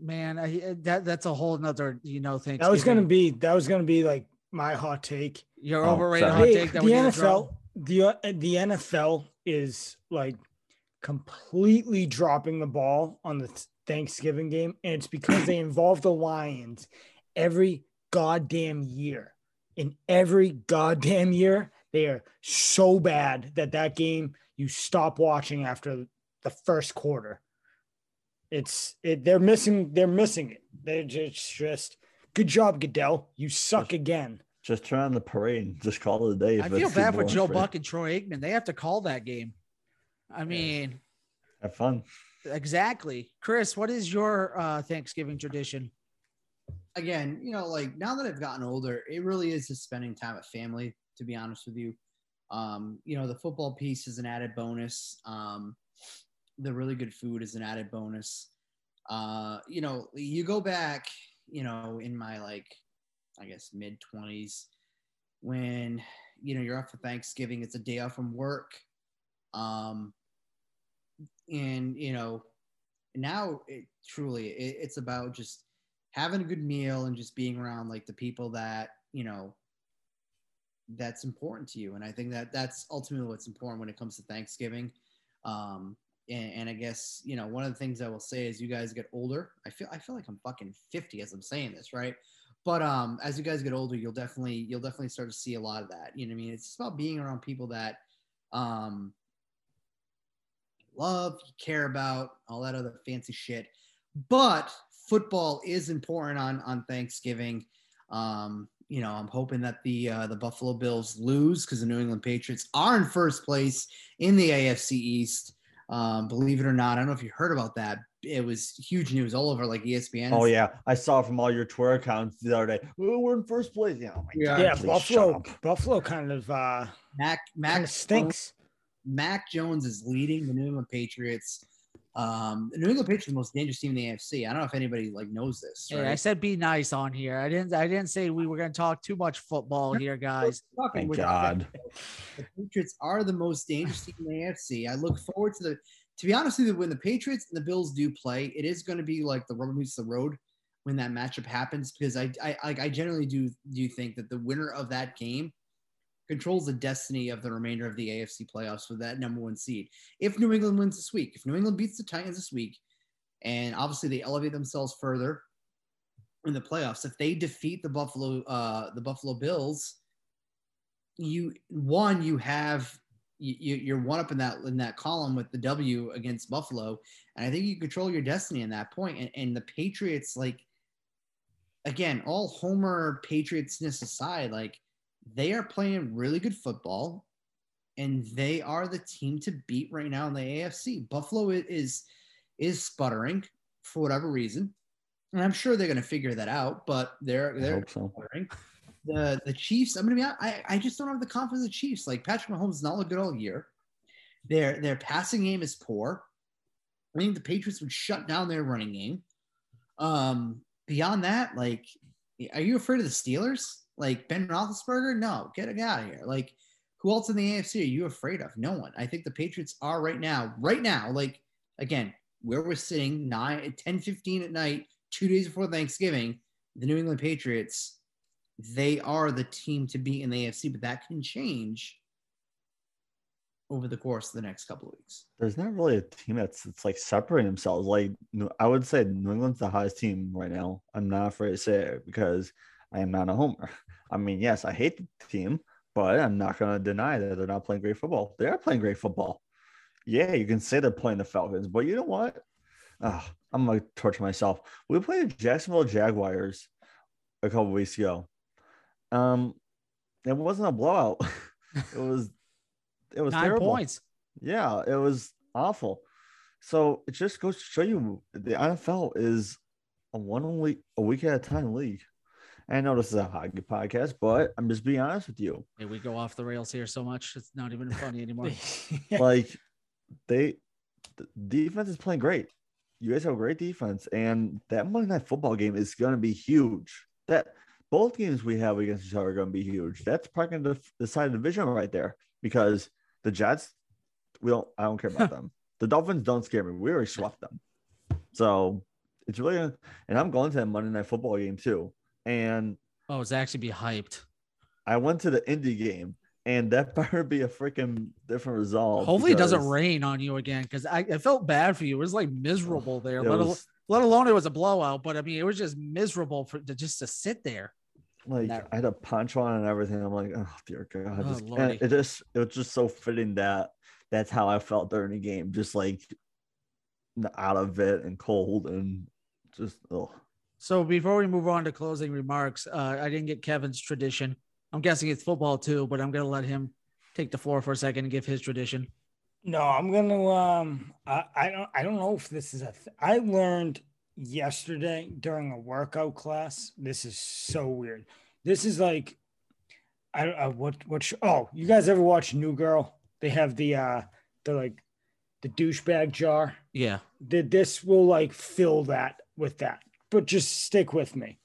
Speaker 1: man, I, that that's a whole nother you know thing.
Speaker 2: That was gonna be that was gonna be like my hot take.
Speaker 1: your
Speaker 5: Oh,
Speaker 1: overrated
Speaker 5: sorry.
Speaker 1: hot
Speaker 2: Hey,
Speaker 1: take that
Speaker 2: the
Speaker 1: we need to drop.
Speaker 2: NFL, the uh, the NFL is like completely dropping the ball on the Thanksgiving game, and it's because they involve the Lions every goddamn year. In every goddamn year, they are so bad that that game you stop watching after the first quarter. It's it. They're missing. They're missing it. They're just just good job, Goodell. You suck again.
Speaker 5: Just turn on the parade just call it a day.
Speaker 1: I
Speaker 5: if
Speaker 1: feel
Speaker 5: it's
Speaker 1: bad for Joe. Buck and Troy Aikman. They have to call that game. I mean,
Speaker 5: Have fun.
Speaker 1: exactly. Chris, what is your uh, Thanksgiving tradition?
Speaker 4: Again, you know, like now that I've gotten older, it really is just spending time with family. To be honest with you, um, you know, the football piece is an added bonus. Um, the really good food is an added bonus. Uh, you know, you go back, you know, in my like, I guess mid twenties, when you know you're off for Thanksgiving, it's a day off from work, um, and you know, now it truly it, it's about just having a good meal and just being around like the people that you know that's important to you. And i think that that's ultimately what's important when it comes to thanksgiving. Um and, and i guess you know one of the things i will say as you guys get older i feel i feel like i'm fucking 50 as i'm saying this right? But um as you guys get older you'll definitely you'll definitely start to see a lot of that. You know what i mean? It's about being around people that um love you care about all that other fancy shit. But football is important on on Thanksgiving. Um, you know, I'm hoping that the uh, the Buffalo Bills lose because the New England Patriots are in first place in the AFC East. Um, believe it or not, I don't know if you heard about that, it was huge news all over like ESPN.
Speaker 5: Oh yeah, I saw from all your Twitter accounts the other day. Oh, we're in first place. Yeah, oh my
Speaker 4: Yeah.
Speaker 5: God,
Speaker 2: Yeah, Buffalo. Buffalo kind of uh
Speaker 4: Mac
Speaker 2: kind
Speaker 4: Mac
Speaker 2: of stinks.
Speaker 4: Mac Jones is leading the New England Patriots. Um, the New England Patriots are the most dangerous team in the AFC. I don't know if anybody like knows this.
Speaker 1: Hey, I said be nice on here. I didn't. I didn't say we were going to talk too much football here, guys.
Speaker 4: Talking-
Speaker 5: Thank
Speaker 4: we're
Speaker 5: God.
Speaker 4: The Patriots are the most dangerous team in the AFC. I look forward to the. To be honest with you, when the Patriots and the Bills do play, it is going to be like the rubber meets the road when that matchup happens because I I I I generally do do think that the winner of that game controls the destiny of the remainder of the AFC playoffs with that number one seed. If New England wins this week, if New England beats the Titans this week, and obviously they elevate themselves further in the playoffs, if they defeat the Buffalo uh, the Buffalo Bills, you one you have you, you're one up in that in that column with the W against Buffalo, and I think you control your destiny in that point. And, and the Patriots, like again, all Homer Patriotsness aside, like they are playing really good football, and they are the team to beat right now in the AFC. Buffalo is is sputtering for whatever reason, and I'm sure they're going to figure that out. But they're they're
Speaker 5: so.
Speaker 4: sputtering. The the Chiefs, I'm gonna be honest, I, I just don't have the confidence of the Chiefs. Like Patrick Mahomes has not looked good all year. Their their passing game is poor. I think the Patriots would shut down their running game. Um, beyond that, like, are you afraid of the Steelers? Like Ben Roethlisberger? No, get out of here. Like, who else in the AFC are you afraid of? No one. I think the Patriots are right now, right now, like again, where we're sitting 9 10 15 at night, two days before Thanksgiving, the New England Patriots, they are the team to beat in the AFC, but that can change over the course of the next couple of weeks.
Speaker 5: There's not really a team that's it's like separating themselves. Like I would say New England's the highest team right now. I'm not afraid to say it because I am not a homer. I mean, yes, I hate the team, but I'm not going to deny that they're not playing great football. They are playing great football. Yeah, you can say they're playing the Falcons, but you know what? Ah, I'm gonna torture myself. We played the Jacksonville Jaguars a couple weeks ago. Um, it wasn't a blowout. it was it was
Speaker 1: Nine
Speaker 5: terrible.
Speaker 1: points.
Speaker 5: Yeah, it was awful. So it just goes to show you the NFL is a one week a week at a time league. I know this is a hockey podcast, but I'm just being honest with you.
Speaker 1: Hey, we go off the rails here so much; it's not even funny anymore.
Speaker 5: Like they the defense is playing great. You guys have a great defense, and that Monday night football game is going to be huge. That both games we have against each other are going to be huge. That's probably going to decide the division right there because the Jets, we don't. I don't care about them. The Dolphins don't scare me. We already swept them, so it's really. Gonna, and I'm going to that Monday night football game too. And
Speaker 1: Oh, it's actually be hyped.
Speaker 5: I went to the indie game, and that better be a freaking different result.
Speaker 1: Hopefully, it doesn't rain on you again because I, I felt bad for you. It was like miserable there. Let, al- let alone it was a blowout, but I mean, it was just miserable for to just to sit there.
Speaker 5: like
Speaker 1: Never.
Speaker 5: I had a punch on and everything. I'm like, oh dear God.
Speaker 1: Oh,
Speaker 5: Just- it just it was just so fitting that that's how I felt during the game, just like out of it and cold and just oh
Speaker 1: So before we move on to closing remarks, uh, I didn't get Kevin's tradition. I'm guessing it's football too, but I'm gonna let him take the floor for a second and give his tradition.
Speaker 2: No, I'm gonna. Um, I, I don't. I don't know if this is a. Th- I learned yesterday during a workout class. This is so weird. This is like, I don't. Uh, what? What? Oh, you guys ever watch New Girl? They have the. uh The like, the douchebag jar.
Speaker 1: Yeah.
Speaker 2: That this will like fill that with that, but just stick with me.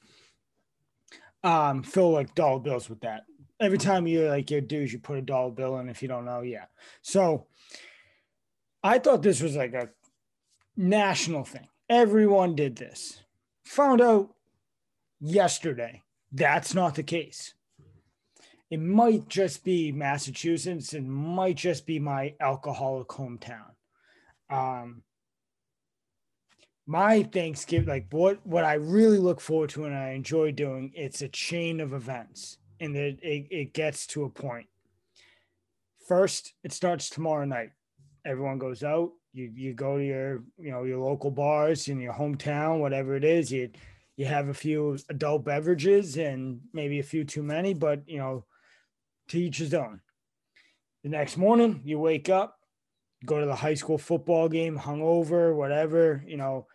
Speaker 2: Um, fill like dollar bills with that. Every time you like your dues, you put a dollar bill in. If you don't know, yeah. So I thought this was like a national thing. Everyone did this. Found out yesterday that's not the case. It might just be Massachusetts. It might just be my alcoholic hometown. Um, my Thanksgiving, like what what I really look forward to and I enjoy doing, it's a chain of events, and it it, it gets to a point. First, it starts tomorrow night. Everyone goes out. You you go to your you know your local bars in your hometown, whatever it is. You you have a few adult beverages and maybe a few too many, but you know, to each his own. The next morning, you wake up, go to the high school football game, hungover, whatever, you know,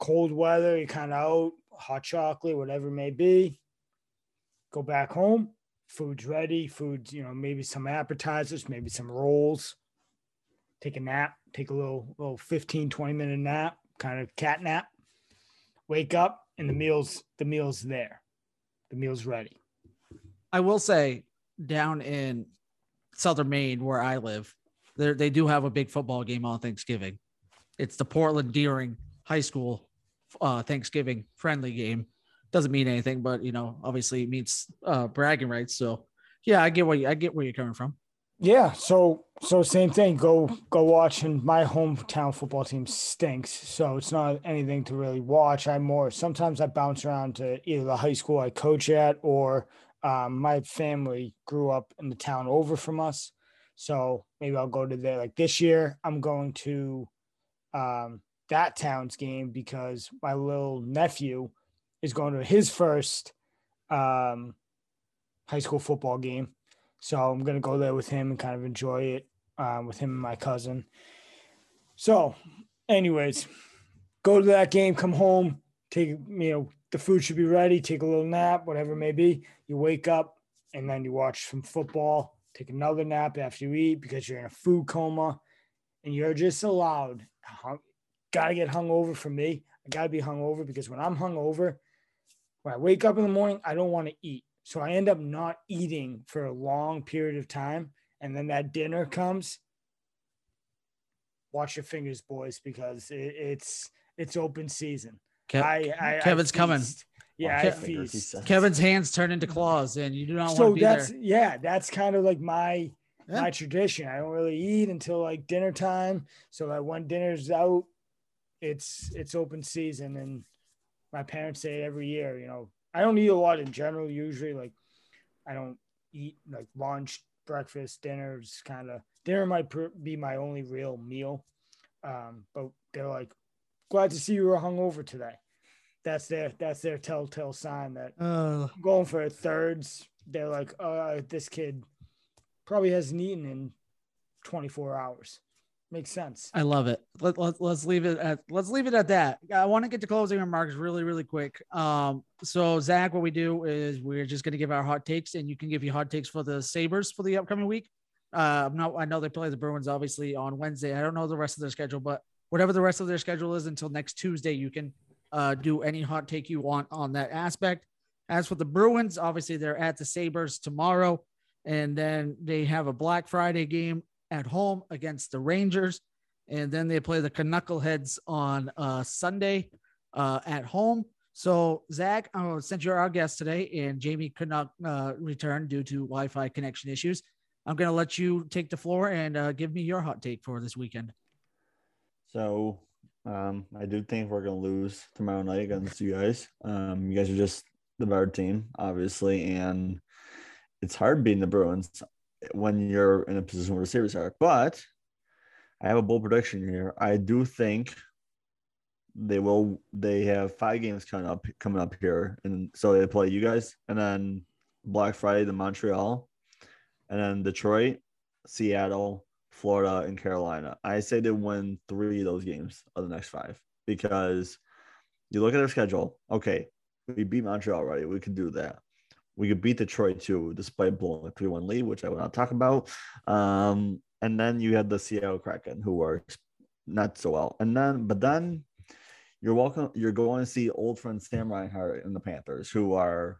Speaker 2: cold weather, you're kind of out, hot chocolate, whatever it may be. Go back home, food's ready, food's, you know, maybe some appetizers, maybe some rolls. Take a nap, take a little little 15, 20 minute nap, kind of cat nap. Wake up and the meal's the meal's there. The meal's ready.
Speaker 1: I will say down in southern Maine where I live, they do have a big football game on Thanksgiving. It's the Portland Deering High School uh, Thanksgiving friendly game. Doesn't mean anything, but you know, obviously it means uh, bragging rights. So yeah, I get where you, I get where you're coming from.
Speaker 2: Yeah, so so same thing. Go go watch, and my hometown football team stinks, so it's not anything to really watch. I more sometimes I bounce around to either the high school I coach at, or um, my family grew up in the town over from us, so maybe I'll go to there. Like this year, I'm going to um, that town's game because my little nephew is going to his first um, high school football game so I'm gonna go there with him and kind of enjoy it um, with him and my cousin. So, anyways, go to that game, come home, take you know the food should be ready, take a little nap, whatever it may be. You wake up and then you watch some football, take another nap after you eat because you're in a food coma, and you're just allowed. Gotta get hung over for me. I gotta be hung over because when I'm hung over, when I wake up in the morning, I don't want to eat. So I end up not eating for a long period of time. And then that dinner comes. Watch your fingers, boys, because it, it's it's open season.
Speaker 1: Kev-
Speaker 2: I, I,
Speaker 1: Kevin's
Speaker 2: I
Speaker 1: coming.
Speaker 2: Yeah,
Speaker 1: Kev-
Speaker 2: I feast.
Speaker 1: Kevin's hands turn into claws, and you do not
Speaker 2: So
Speaker 1: want to be
Speaker 2: that's
Speaker 1: there.
Speaker 2: yeah, that's kind of like my
Speaker 1: Yeah.
Speaker 2: my tradition. I don't really eat until like dinner time. So that when dinner's out, it's it's open season, and my parents say it every year. You know, I don't eat a lot in general. Usually, like I don't eat like lunch, breakfast, dinners. Kind of dinner might pr- be my only real meal. Um, but they're like, glad to see you were hungover today. That's their that's their telltale sign that
Speaker 1: Uh,
Speaker 2: going for thirds. They're like, uh, this kid probably hasn't eaten in 24 hours. Makes sense.
Speaker 1: I love it. Let, let, let's leave it at let's leave it at that. I want to get to closing remarks really, really quick. Um, so Zach, what we do is we're just gonna give our hot takes, and you can give your hot takes for the Sabres for the upcoming week. Uh, I'm not, I know they play the Bruins obviously on Wednesday. I don't know the rest of their schedule, but whatever the rest of their schedule is until next Tuesday, you can uh, do any hot take you want on that aspect. As for the Bruins, obviously they're at the Sabres tomorrow, and then they have a Black Friday game at home against the Rangers, and then they play the Knuckleheads on uh, Sunday uh, at home. So Zach, uh, since you're our guest today, and Jamie could not uh, return due to Wi-Fi connection issues, I'm gonna let you take the floor and uh, give me your hot take for this weekend.
Speaker 5: So um, I do think we're gonna lose tomorrow night against you guys. Um, you guys are just the better team, obviously, and it's hard beating the Bruins when you're in a position where the series are. But I have a bold prediction here. I do think they will. They have five games coming up coming up here, and so they play you guys, and then Black Friday the Montreal, and then Detroit, Seattle, Florida, and Carolina. I say they win three of those games of the next five because you look at their schedule. Okay, we beat Montreal already. We could do that. We could beat Detroit too, despite blowing a 3 1 lead, which I will not talk about. Um, and then you had the Seattle Kraken, who were not so well. And then, but then you're welcome. You're going to see old friend Sam Reinhart and the Panthers, who are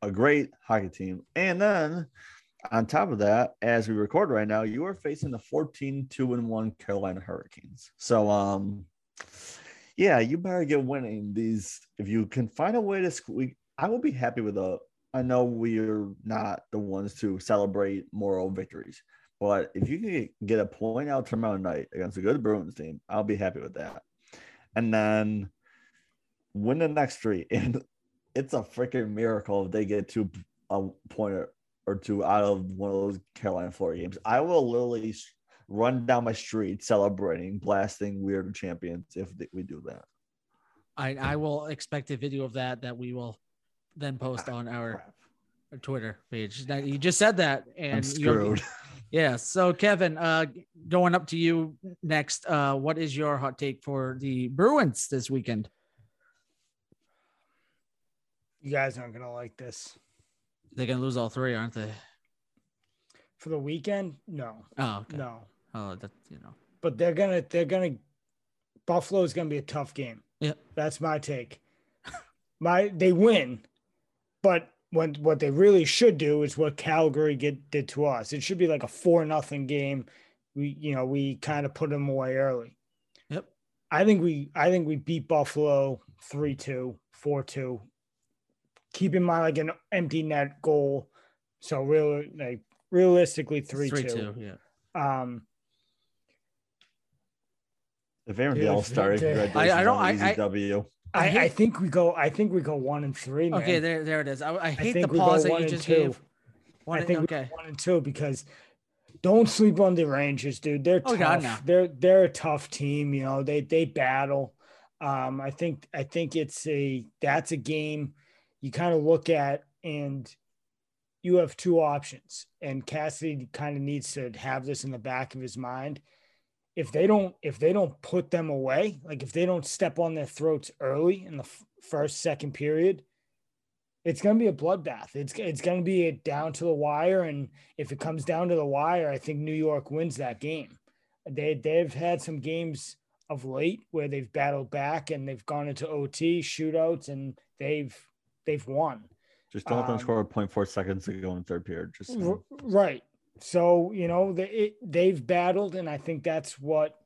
Speaker 5: a great hockey team. And then on top of that, as we record right now, you are facing the 14 2 and 1 Carolina Hurricanes. So, um, yeah, you better get winning these. If you can find a way to squeak, I will be happy with a. I know we're not the ones to celebrate moral victories, but if you can get a point out tomorrow night against a good Bruins team, I'll be happy with that. And then win the next three. And it's a freaking miracle if they get two a point or, two out of one of those Carolina Florida games. I will literally run down my street celebrating, blasting weird champions if we do that.
Speaker 1: I, I will expect a video of that that we will then post on our, our Twitter page. Now, you just said that,
Speaker 5: I'm
Speaker 1: and
Speaker 5: screwed.
Speaker 1: Yeah. So Kevin, uh, going up to you next. Uh, what is your hot take for the Bruins this weekend?
Speaker 2: You guys aren't gonna like this
Speaker 1: They're gonna lose all three, aren't they?
Speaker 2: for the weekend. No,
Speaker 1: Oh, okay.
Speaker 2: no,
Speaker 1: Oh, that you know.
Speaker 2: but they're gonna they're gonna Buffalo's gonna be a tough game.
Speaker 1: Yeah.
Speaker 2: That's my take. My they win, but when what they really should do is what Calgary get did to us. It should be like a four nothing game. We you know we kind of put them away early.
Speaker 1: Yep.
Speaker 2: I think we I think we beat Buffalo 3-2, 4-2. Keep in mind like an empty net goal. So really like realistically 3-2.
Speaker 1: Three two. Yeah.
Speaker 2: Um
Speaker 5: If Aaron
Speaker 2: Dude,
Speaker 5: Dell started,
Speaker 2: if-
Speaker 5: congratulations
Speaker 1: I don't-
Speaker 5: on
Speaker 1: I-
Speaker 5: an easy
Speaker 1: I-. I
Speaker 2: I, I
Speaker 1: hate-
Speaker 2: think we go. I think we go one and three. Man.
Speaker 1: Okay, there, there it is. I, I hate
Speaker 2: think
Speaker 1: the pause that
Speaker 2: one
Speaker 1: you
Speaker 2: and
Speaker 1: just
Speaker 2: two.
Speaker 1: gave. One,
Speaker 2: I think
Speaker 1: okay.
Speaker 2: we go one and two because don't sleep on the Rangers, dude. They're
Speaker 1: Oh,
Speaker 2: tough.
Speaker 1: God, no.
Speaker 2: They're they're a tough team. You know, they they battle. Um, I think I think it's a that's a game you kind of look at and you have two options, and Cassidy kind of needs to have this in the back of his mind. If they don't, if they don't put them away, like if they don't step on their throats early in the f- first second period, it's going to be a bloodbath. It's it's going to be a down to the wire, and if it comes down to the wire, I think New York wins that game. They they've had some games of late where they've battled back and they've gone into OT shootouts and they've they've won.
Speaker 5: Just don't let them
Speaker 2: Um,
Speaker 5: score 0.4 seconds to go in third period. Just.
Speaker 2: R- right. So you know they it, they've battled, and I think that's what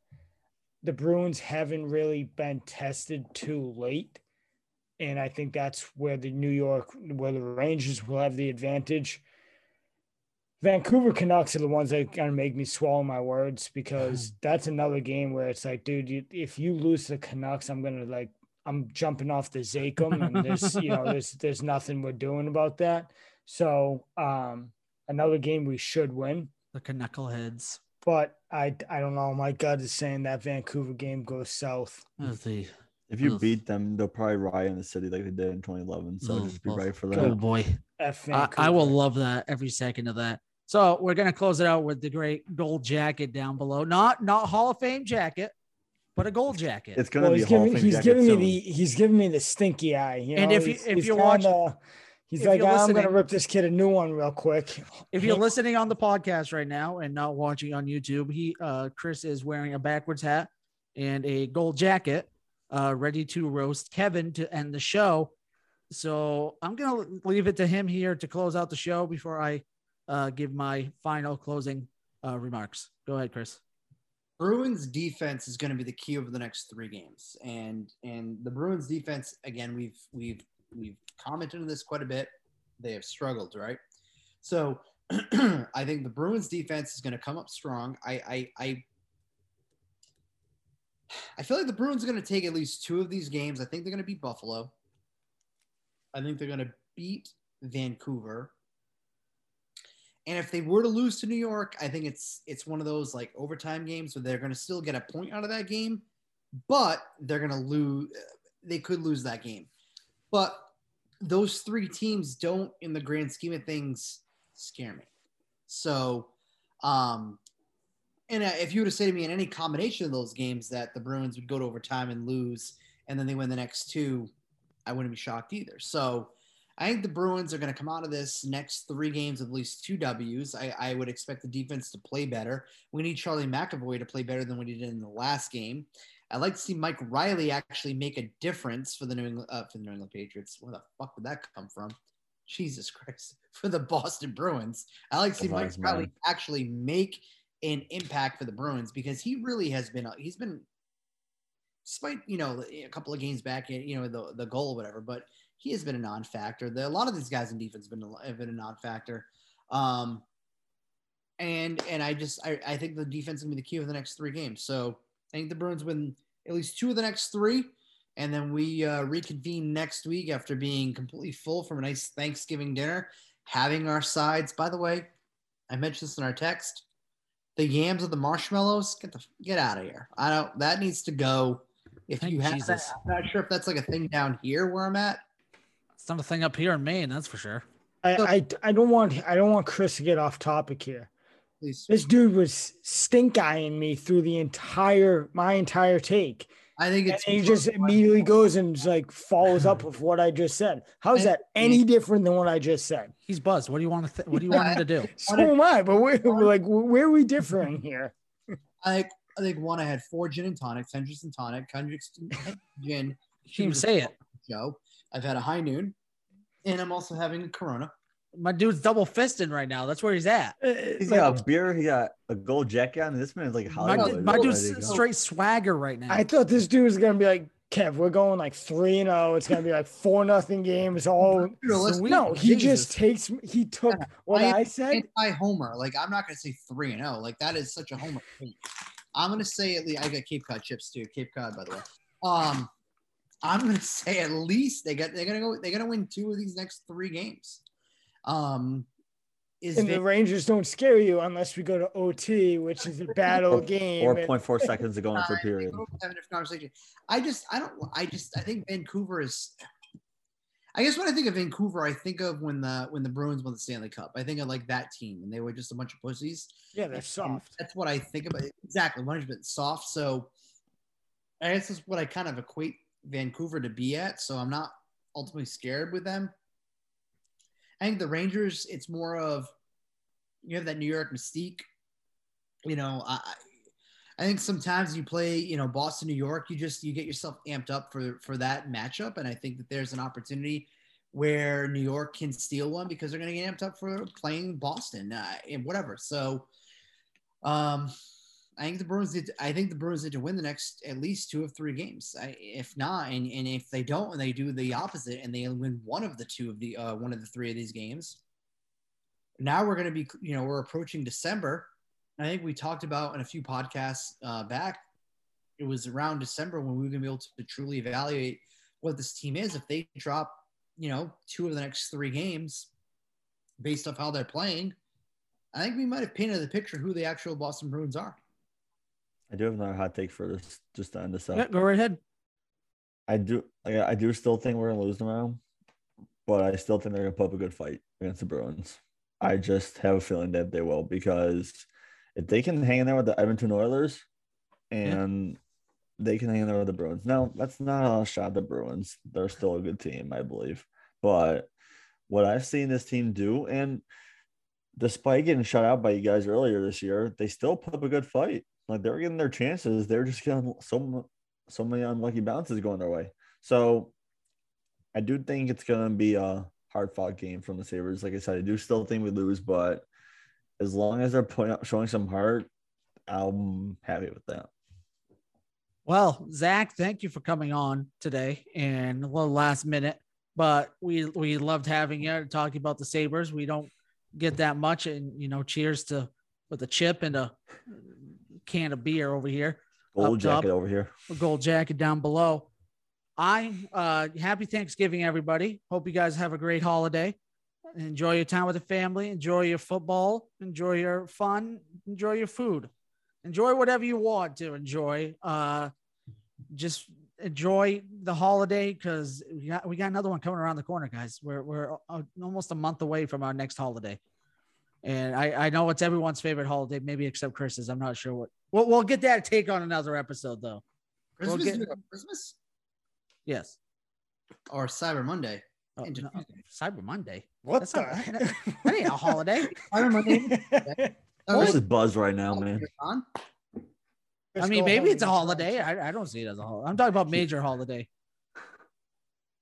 Speaker 2: the Bruins haven't really been tested too late. And I think that's where the New York, where the Rangers will have the advantage. Vancouver Canucks are the ones that kind of make me swallow my words because that's another game where it's like, dude, you, if you lose the Canucks, I'm gonna like, I'm jumping off the Zakim, and there's, you know, there's there's nothing we're doing about that. So, um, another game we should win,
Speaker 1: The knuckleheads.
Speaker 2: but I I don't know. My gut is saying that Vancouver game goes south.
Speaker 1: The
Speaker 5: If you beat them, they'll probably riot in the city like they did in 2011. So
Speaker 1: Ugh,
Speaker 5: just be
Speaker 1: ugh.
Speaker 5: ready for that.
Speaker 1: oh
Speaker 5: that.
Speaker 1: boy.
Speaker 2: F
Speaker 1: I, I will love that every second of that. So we're gonna close it out with the great gold jacket down below. Not not Hall of Fame jacket, but a gold jacket.
Speaker 5: It's gonna
Speaker 2: Well,
Speaker 5: be
Speaker 2: he's
Speaker 5: Hall
Speaker 2: giving
Speaker 5: of Fame
Speaker 2: he's
Speaker 5: jacket
Speaker 2: giving me the he's giving me the stinky eye. You
Speaker 1: And
Speaker 2: know?
Speaker 1: if you-
Speaker 2: He's-
Speaker 1: if
Speaker 2: he's
Speaker 1: you're watching-
Speaker 2: kinda- he's
Speaker 1: if
Speaker 2: like I'm gonna rip this kid a new one real quick.
Speaker 1: if you're listening on the podcast right now and not watching on YouTube, he uh Chris is wearing a backwards hat and a gold jacket, uh, ready to roast Kevin to end the show. So I'm gonna leave it to him here to close out the show before I uh give my final closing uh remarks. Go ahead, Chris.
Speaker 4: Bruins defense is going to be the key over the next three games, and and the Bruins defense again we've we've we've commented on this quite a bit. They have struggled, right? So I think the Bruins defense is going to come up strong. I I I, I feel like the Bruins are going to take at least two of these games. I think they're going to beat Buffalo. I think they're going to beat Vancouver. And if they were to lose to New York, I think it's it's one of those like overtime games where they're going to still get a point out of that game, but they're going to lose. They could lose that game, but those three teams don't, in the grand scheme of things, scare me. So, um, and uh, if you were to say to me in any combination of those games that the Bruins would go to overtime and lose, and then they win the next two, I wouldn't be shocked either. So. I think the Bruins are going to come out of this next three games with at least two W's. I, I would expect the defense to play better. We need Charlie McAvoy to play better than what he did in the last game. I'd like to see Mike Reilly actually make a difference for the New England uh, for the New England Patriots. Where the fuck did that come from? Jesus Christ! For the Boston Bruins, I like to see Mike
Speaker 5: man.
Speaker 4: Reilly actually make an impact for the Bruins because he really has been. He's been, despite you know a couple of games back, you know the the goal or whatever, but he has been a non-factor. The, a lot of these guys in defense have been a, have been a non-factor. Um, and and I just I, I think the defense is gonna be the key of the next three games. So I think the Bruins win at least two of the next three, and then we uh, reconvene next week after being completely full from a nice Thanksgiving dinner, having our sides. By the way, I mentioned this in our text. The yams of the marshmallows, get the get out of here. I don't. That needs to go. If
Speaker 1: Thank
Speaker 4: you have that, I'm not sure if that's like a thing down here where I'm at.
Speaker 1: It's not a thing up here in Maine, that's for sure.
Speaker 2: I, I I don't want I don't want Chris to get off topic here.
Speaker 4: Please.
Speaker 2: This dude was stink eyeing me through the entire my entire take.
Speaker 4: I think
Speaker 2: And
Speaker 4: it's
Speaker 2: he just immediately goes and just, like follows up with what I just said. How is that any different than what I just said?
Speaker 1: He's buzzed. What do you want to? Th- what do you want him to do?
Speaker 2: So am I, but we're, we're like, where are we differing here?
Speaker 4: I I think one I had four gin and tonic, Hendrick's and tonic, Hendrick's gin.
Speaker 1: You can even say it.
Speaker 4: Joe. I've had a high noon, and I'm also having a Corona.
Speaker 1: My dude's double fisting right now. That's where he's at.
Speaker 5: He's got a beer. He got a gold jacket on. And this man is like
Speaker 1: My,
Speaker 5: Hollywood.
Speaker 1: my
Speaker 5: ready
Speaker 1: dude's straight swagger right now.
Speaker 2: I thought this dude was gonna be like, Kev, we're going like three and zero. It's gonna be like four nothing games. All
Speaker 4: Dude,
Speaker 2: no, he
Speaker 1: Jesus.
Speaker 2: just takes. He took
Speaker 4: Yeah,
Speaker 2: what
Speaker 4: I-
Speaker 2: I said.
Speaker 4: Anti Homer. Like I'm not gonna say three and zero. Like that is such a Homer. I'm gonna say at least I got Cape Cod chips too. Cape Cod, by the way. Um, I'm gonna say at least they got they're gonna go they're gonna win two of these next three games. Um, is
Speaker 2: And the Rangers don't scare you unless we go to OT, which is a battle
Speaker 5: Or-
Speaker 2: game.
Speaker 5: Or
Speaker 2: and-
Speaker 5: 0.4 seconds to go in for period.
Speaker 4: having a conversation. I just, I don't, I just, I think Vancouver is. I guess when I think of Vancouver, I think of when the when the Bruins won the Stanley Cup. I think of like that team, and they were just a bunch of pussies.
Speaker 2: yeah, they're
Speaker 4: And
Speaker 2: soft.
Speaker 4: That's what I think about. Exactly, one hundred percent soft. So, I guess that's what I kind of equate Vancouver to be at. So I'm not ultimately scared with them. I think the Rangers, it's more of you have that New York mystique. You know, I I- think sometimes you play, you know, Boston, New York, you just you get yourself amped up for for that matchup, and I think that there's an opportunity where New York can steal one because they're going to get amped up for playing Boston uh, and whatever. So, um, I think the Bruins did. I think the Bruins need to win the next at least two of three games. I, if not, and, and if they don't, and they do the opposite, and they win one of the two of the uh, one of the three of these games, now we're going to be, you know, we're approaching December. I think we talked about in a few podcasts uh, back. It was around December when we were going to be able to truly evaluate what this team is. If they drop, you know, two of the next three games based off how they're playing, I think we might have painted the picture who the actual Boston Bruins are.
Speaker 5: I do have another hot take for this, just to end this up.
Speaker 1: Yeah, go right ahead.
Speaker 5: I do, like, I do still think we're gonna lose tomorrow, but I still think they're gonna put up a good fight against the Bruins. I just have a feeling that they will because if they can hang in there with the Edmonton Oilers, and they can hang in there with the Bruins. Now that's not a shot at the Bruins; they're still a good team, I believe. But what I've seen this team do, and despite getting shut out by you guys earlier this year, they still put up a good fight. Like they're getting their chances. They're just getting so so many unlucky bounces going their way. So I do think it's gonna be a hard fought game from the Sabres. Like I said, I do still think we lose, but as long as they're putting up, showing some heart, I'm happy with that.
Speaker 1: Well, Zach, thank you for coming on today and a little last minute, but we we loved having you talking about the Sabres. We don't get that much, and you know, cheers to with a chip and a can of beer over here,
Speaker 5: Gold
Speaker 1: top.
Speaker 5: jacket over here.
Speaker 1: gold jacket down below. I uh happy Thanksgiving, everybody. Hope you guys have a great holiday. Enjoy your time with the family. Enjoy your football. Enjoy your fun. Enjoy your food. Enjoy whatever you want to enjoy. Uh, just enjoy the holiday because we got we got another one coming around the corner, guys. We're we're uh, almost a month away from our next holiday, and I I know it's everyone's favorite holiday, maybe except Chris's. I'm not sure what. We'll we'll get that take on another episode though. We'll
Speaker 4: Christmas,
Speaker 1: get-
Speaker 4: Christmas
Speaker 1: Yes.
Speaker 4: or Cyber Monday.
Speaker 1: Oh, no, Cyber Monday.
Speaker 2: What
Speaker 1: That's
Speaker 2: the?
Speaker 1: not- That ain't a holiday.
Speaker 4: Cyber Monday.
Speaker 5: This is buzz right now, man.
Speaker 1: I mean, maybe it's a holiday. I, I don't see it as a holiday. I'm talking about major holiday.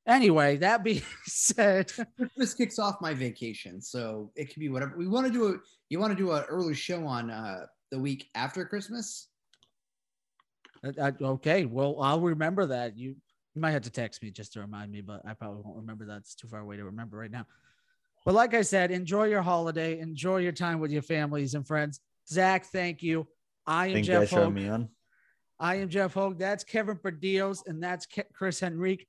Speaker 1: Anyway, that being said,
Speaker 4: Christmas kicks off my vacation, so it can be whatever we want to do. A, you want to do an early show on uh, the week after Christmas?
Speaker 1: uh, uh, okay, well, I'll remember that. You you might have to text me just to remind me, but I probably won't remember that. It's too far away to remember right now. But like I said, enjoy your holiday, enjoy your time with your families and friends. Zach, thank you. I am
Speaker 5: Thank
Speaker 1: Jeff
Speaker 5: guys
Speaker 1: Hogue.
Speaker 5: me on.
Speaker 1: I am Jeff Hogue. That's Kevin Perdios, and that's Ke- Chris Henrique.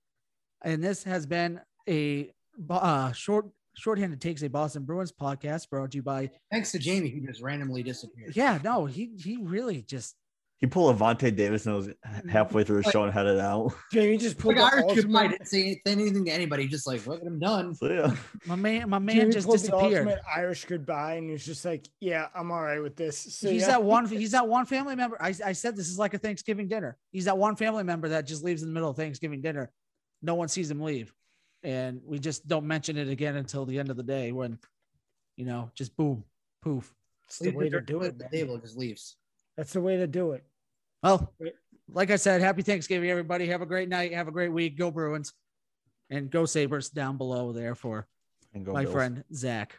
Speaker 1: And this has been a bo- uh, short shorthanded takes a Boston Bruins podcast brought to you by.
Speaker 4: Thanks to Jamie who just randomly disappeared.
Speaker 1: Yeah, no, he he really just
Speaker 5: He pulled a Vontae Davis and was halfway through the show and headed out.
Speaker 2: Jamie just pulled
Speaker 4: Like
Speaker 2: the
Speaker 4: Irish goodbye didn't say anything to anybody. Just like, look at him done.
Speaker 5: So yeah,
Speaker 1: My man, my man
Speaker 2: Jamie
Speaker 1: just
Speaker 2: pulled the
Speaker 1: disappeared.
Speaker 2: ultimate Irish goodbye, and he was just like, "Yeah, I'm all right with this." So,
Speaker 1: he's
Speaker 2: yeah.
Speaker 1: that one. He's that one family member. I, I said this is like a Thanksgiving dinner. He's that one family member that just leaves in the middle of Thanksgiving dinner. No one sees him leave, and we just don't mention it again until the end of the day when, you know, just boom, poof.
Speaker 2: It's the way to do it.
Speaker 4: the table just leaves.
Speaker 2: That's the way to do it.
Speaker 1: Well, like I said, happy Thanksgiving, everybody. Have a great night. Have a great week. Go Bruins, and go Sabres down below there for
Speaker 5: and go
Speaker 1: my
Speaker 5: Bills.
Speaker 1: friend Zach.